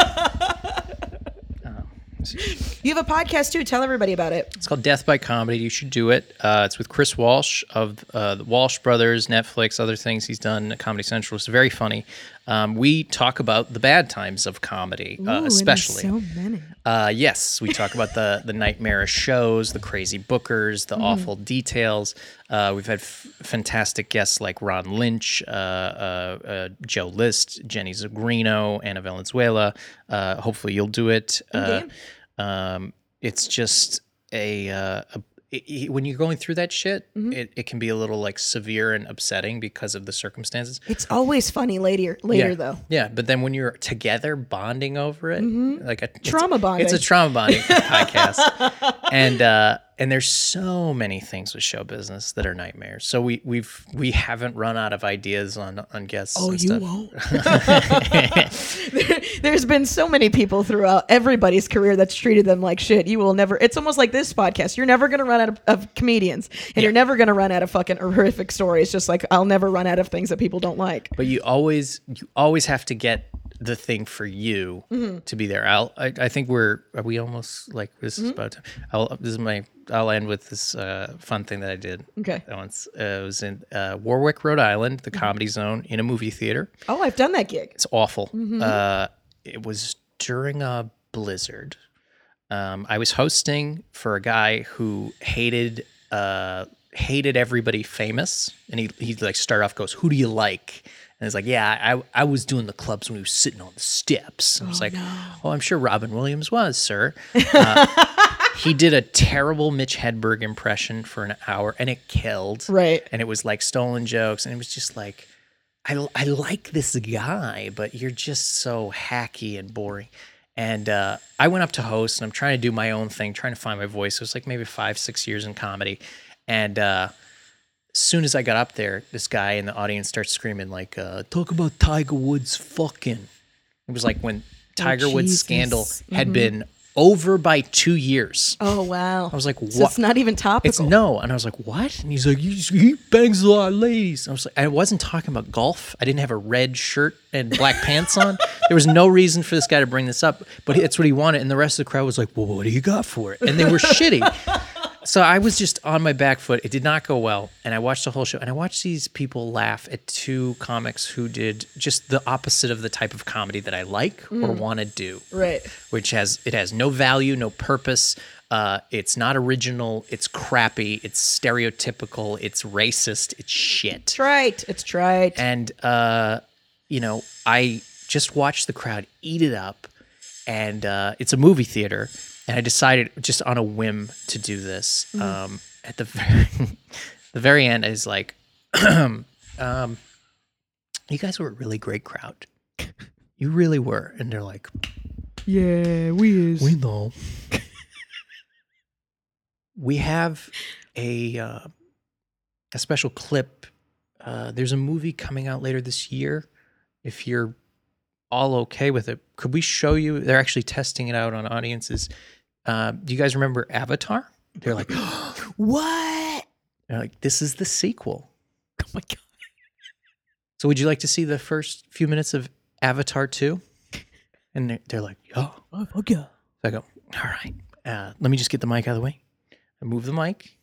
You have a podcast too. Tell everybody about it. It's called Death by Comedy. You should do it. Uh, it's with Chris Walsh of uh, the Walsh Brothers, Netflix, other things he's done at Comedy Central. It's very funny. Um, we talk about the bad times of comedy, uh, especially. so many. Uh, yes, we talk about the the nightmarish shows, the crazy bookers, the awful details. Uh, we've had f- fantastic guests like Ron Lynch, uh, uh, uh, Joe List, Jenny Zigrino, Anna Valenzuela. Uh, hopefully, you'll do it. Uh, um, it's just a, uh, a it- when you're going through that shit, it, it can be a little like severe and upsetting because of the circumstances. It's always funny later. Later Yeah. though. Yeah, but then when you're together bonding over it, like a Trauma bonding. It's a trauma bonding podcast, and uh, and there's so many things with show business that are nightmares. So we we've we haven't run out of ideas on on guests. Oh, and you stuff. won't. There's been so many people throughout everybody's career that's treated them like shit. You will never. It's almost like this podcast. You're never going to run out of, of comedians, and you're never going to run out of fucking horrific stories. Just like I'll never run out of things that people don't like. But you always you always have to get the thing for you Mm-hmm. to be there. I'll, I I think we're are we almost like this Mm-hmm. is about. To. I'll this is my I'll end with this uh, fun thing that I did. Okay. Once uh, it was in uh, Warwick, Rhode Island, Mm-hmm. the Comedy Zone in a movie theater. Oh, I've done that gig. It's awful. Mm-hmm. Uh, it was during a blizzard. Um, I was hosting for a guy who hated uh, hated everybody famous, and he he like start off goes, "Who do you like?" And it's like, "Yeah, I I was doing the clubs when he was sitting on the steps." I was like, "Oh, I'm sure Robin Williams was, sir." Uh, he did a terrible Mitch Hedberg impression for an hour, and it killed. Right. And it was like stolen jokes, and it was just like. I, I like this guy, but you're just so hacky and boring. And uh, I went up to host, and I'm trying to do my own thing, trying to find my voice. It was like maybe five, six years in comedy. And uh, soon as I got up there, this guy in the audience starts screaming, like, uh, talk about Tiger Woods fucking. It was like when Tiger Woods' Jesus. scandal had been over by two years. Oh wow. I was like, So what? it's not even topical. It's no. And I was like, what? And he's like, he, bangs a lot of ladies. And I was like, I wasn't talking about golf. I didn't have a red shirt and black pants on. There was no reason for this guy to bring this up, but it's what he wanted. And the rest of the crowd was like, well, what do you got for it? And they were shitty. So I was just on my back foot. It did not go well. And I watched the whole show and I watched these people laugh at two comics who did just the opposite of the type of comedy that I like or want to do Right. which has it has no value, no purpose. Uh, it's not original. It's crappy. It's stereotypical. It's racist. It's shit. It's right. It's right. And uh, you know, I just watched the crowd eat it up, and uh, it's a movie theater, and I decided just on a whim to do this. Um, at the very, the very end, is like, um, you guys were a really great crowd. You really were, and they're like, Yeah, we is. we know. we have a uh, a special clip. Uh, there's a movie coming out later this year. If you're all okay with it, could we show you? They're actually testing it out on audiences. Uh, do you guys remember Avatar? They're like, what? they're like, this is the sequel. Oh my god. So would you like to see the first few minutes of Avatar 2? And they're, they're like, oh. Oh fuck yeah. So I go, all right, uh, let me just get the mic out of the way. I moved the mic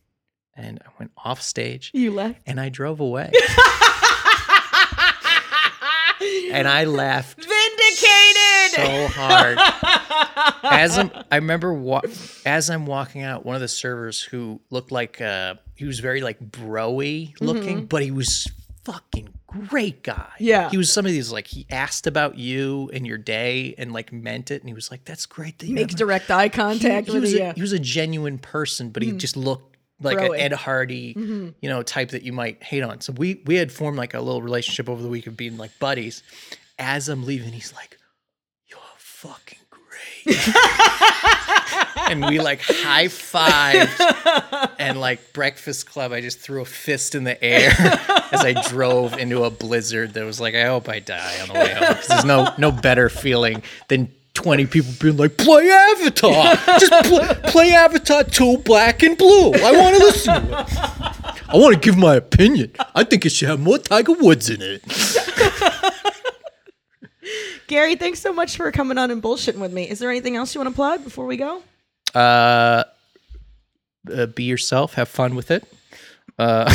and I went off stage You left. and I drove away. and I laughed Vindicated. so hard. As I'm, I remember wa- as I'm walking out, one of the servers who looked like uh, he was very like broy looking, mm-hmm. but he was fucking great guy. Yeah. he was somebody who's like he asked about you and your day and like meant it, and he was like, "That's great that ever-" direct eye contact he, with you. a, yeah. he was a genuine person, but he mm. just looked like Broy. an Ed Hardy, mm-hmm. you know, type that you might hate on. So we we had formed like a little relationship over the week of being like buddies. As I'm leaving, he's like, "You're fucking great," and we like high fived and like Breakfast Club. I just threw a fist in the air as I drove into a blizzard. That was like, I hope I die on the way home there's no no better feeling than. 20 people being like, play Avatar. Just play, play Avatar 2 black and blue. I want to listen to it. I want to give my opinion. I think it should have more Tiger Woods in it. Gary, thanks so much for coming on and bullshitting with me. Is there anything else you want to plug before we go? Uh, uh, be yourself. Have fun with it. Uh,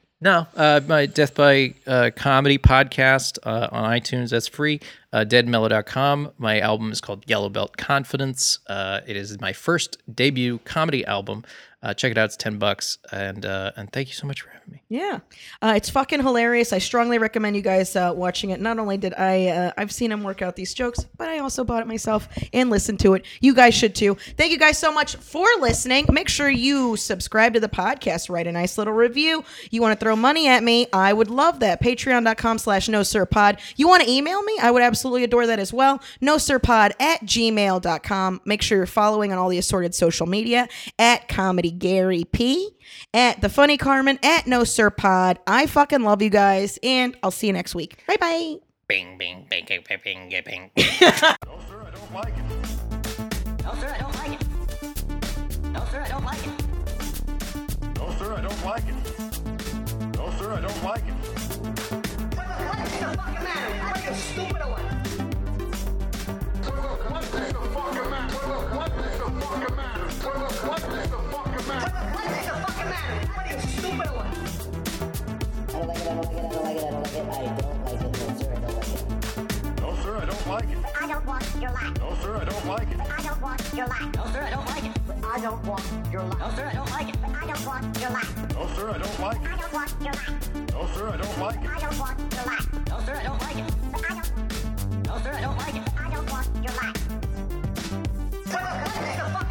no, uh, my Death by uh, Comedy podcast uh, on iTunes. That's free. Uh, deadmellow.com. My album is called Yellow Belt Confidence. Uh, it is my first debut comedy album. Uh, check it out. It's ten bucks. And uh, and thank you so much for having me. Yeah, uh, it's fucking hilarious. I strongly recommend you guys uh, watching it. Not only did I, uh, I've seen him work out these jokes, but I also bought it myself and listened to it. You guys should too. Thank you guys so much for listening. Make sure you subscribe to the podcast. Write a nice little review. You want to throw money at me? I would love that. Patreon.com slash no sir pod. You want to email me? I would absolutely adore that as well. No sir pod at gmail.com. Make sure you're following on all the assorted social media at comedy Gary P, at the funny Carmen, at no sir pod. I fucking love you guys, and I'll see you next week. Bye bye. Bing, bing, bing, bing, bing, bing, bing. No, sir, I don't like it. No, sir, I don't like it. No, sir, I don't like it. No, sir, I don't like it. No, sir, I don't like it. What is the fucking matter? What are you stupid or what? What is the fucking matter? What is the fucking matter? What is the fucking matter? What is the fucking matter? What are you stupid or? I don't like it, I don't like it, I don't like it, I don't like it, I don't like it, no sir, I don't like it. No, sir, I don't like it. I don't want your life. No, sir, I don't like it. I don't want your life. No, sir, I don't like it. I don't want your life. No, sir, I don't like it. I don't want your life. No, sir, I don't like it. I don't want your life. No, sir, I don't like it. I don't want your life. No, sir, I don't like it. I don't. No, sir, I don't like it. I don't want your life. What is the fucking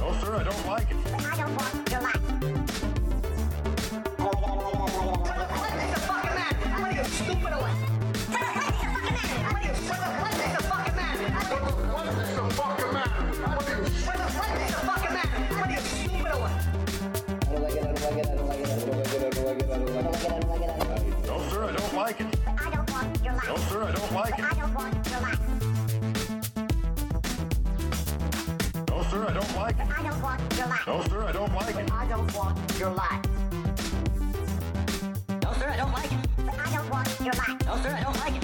No, sir, I don't like it. Like it. I don't want your life. No, sir, I don't like it. I don't want your life. No, sir, I don't like it. I don't want your life. No, sir, I don't like it. I don't want your life. No, sir, I don't like it. I don't want your life. No, sir, I don't like it.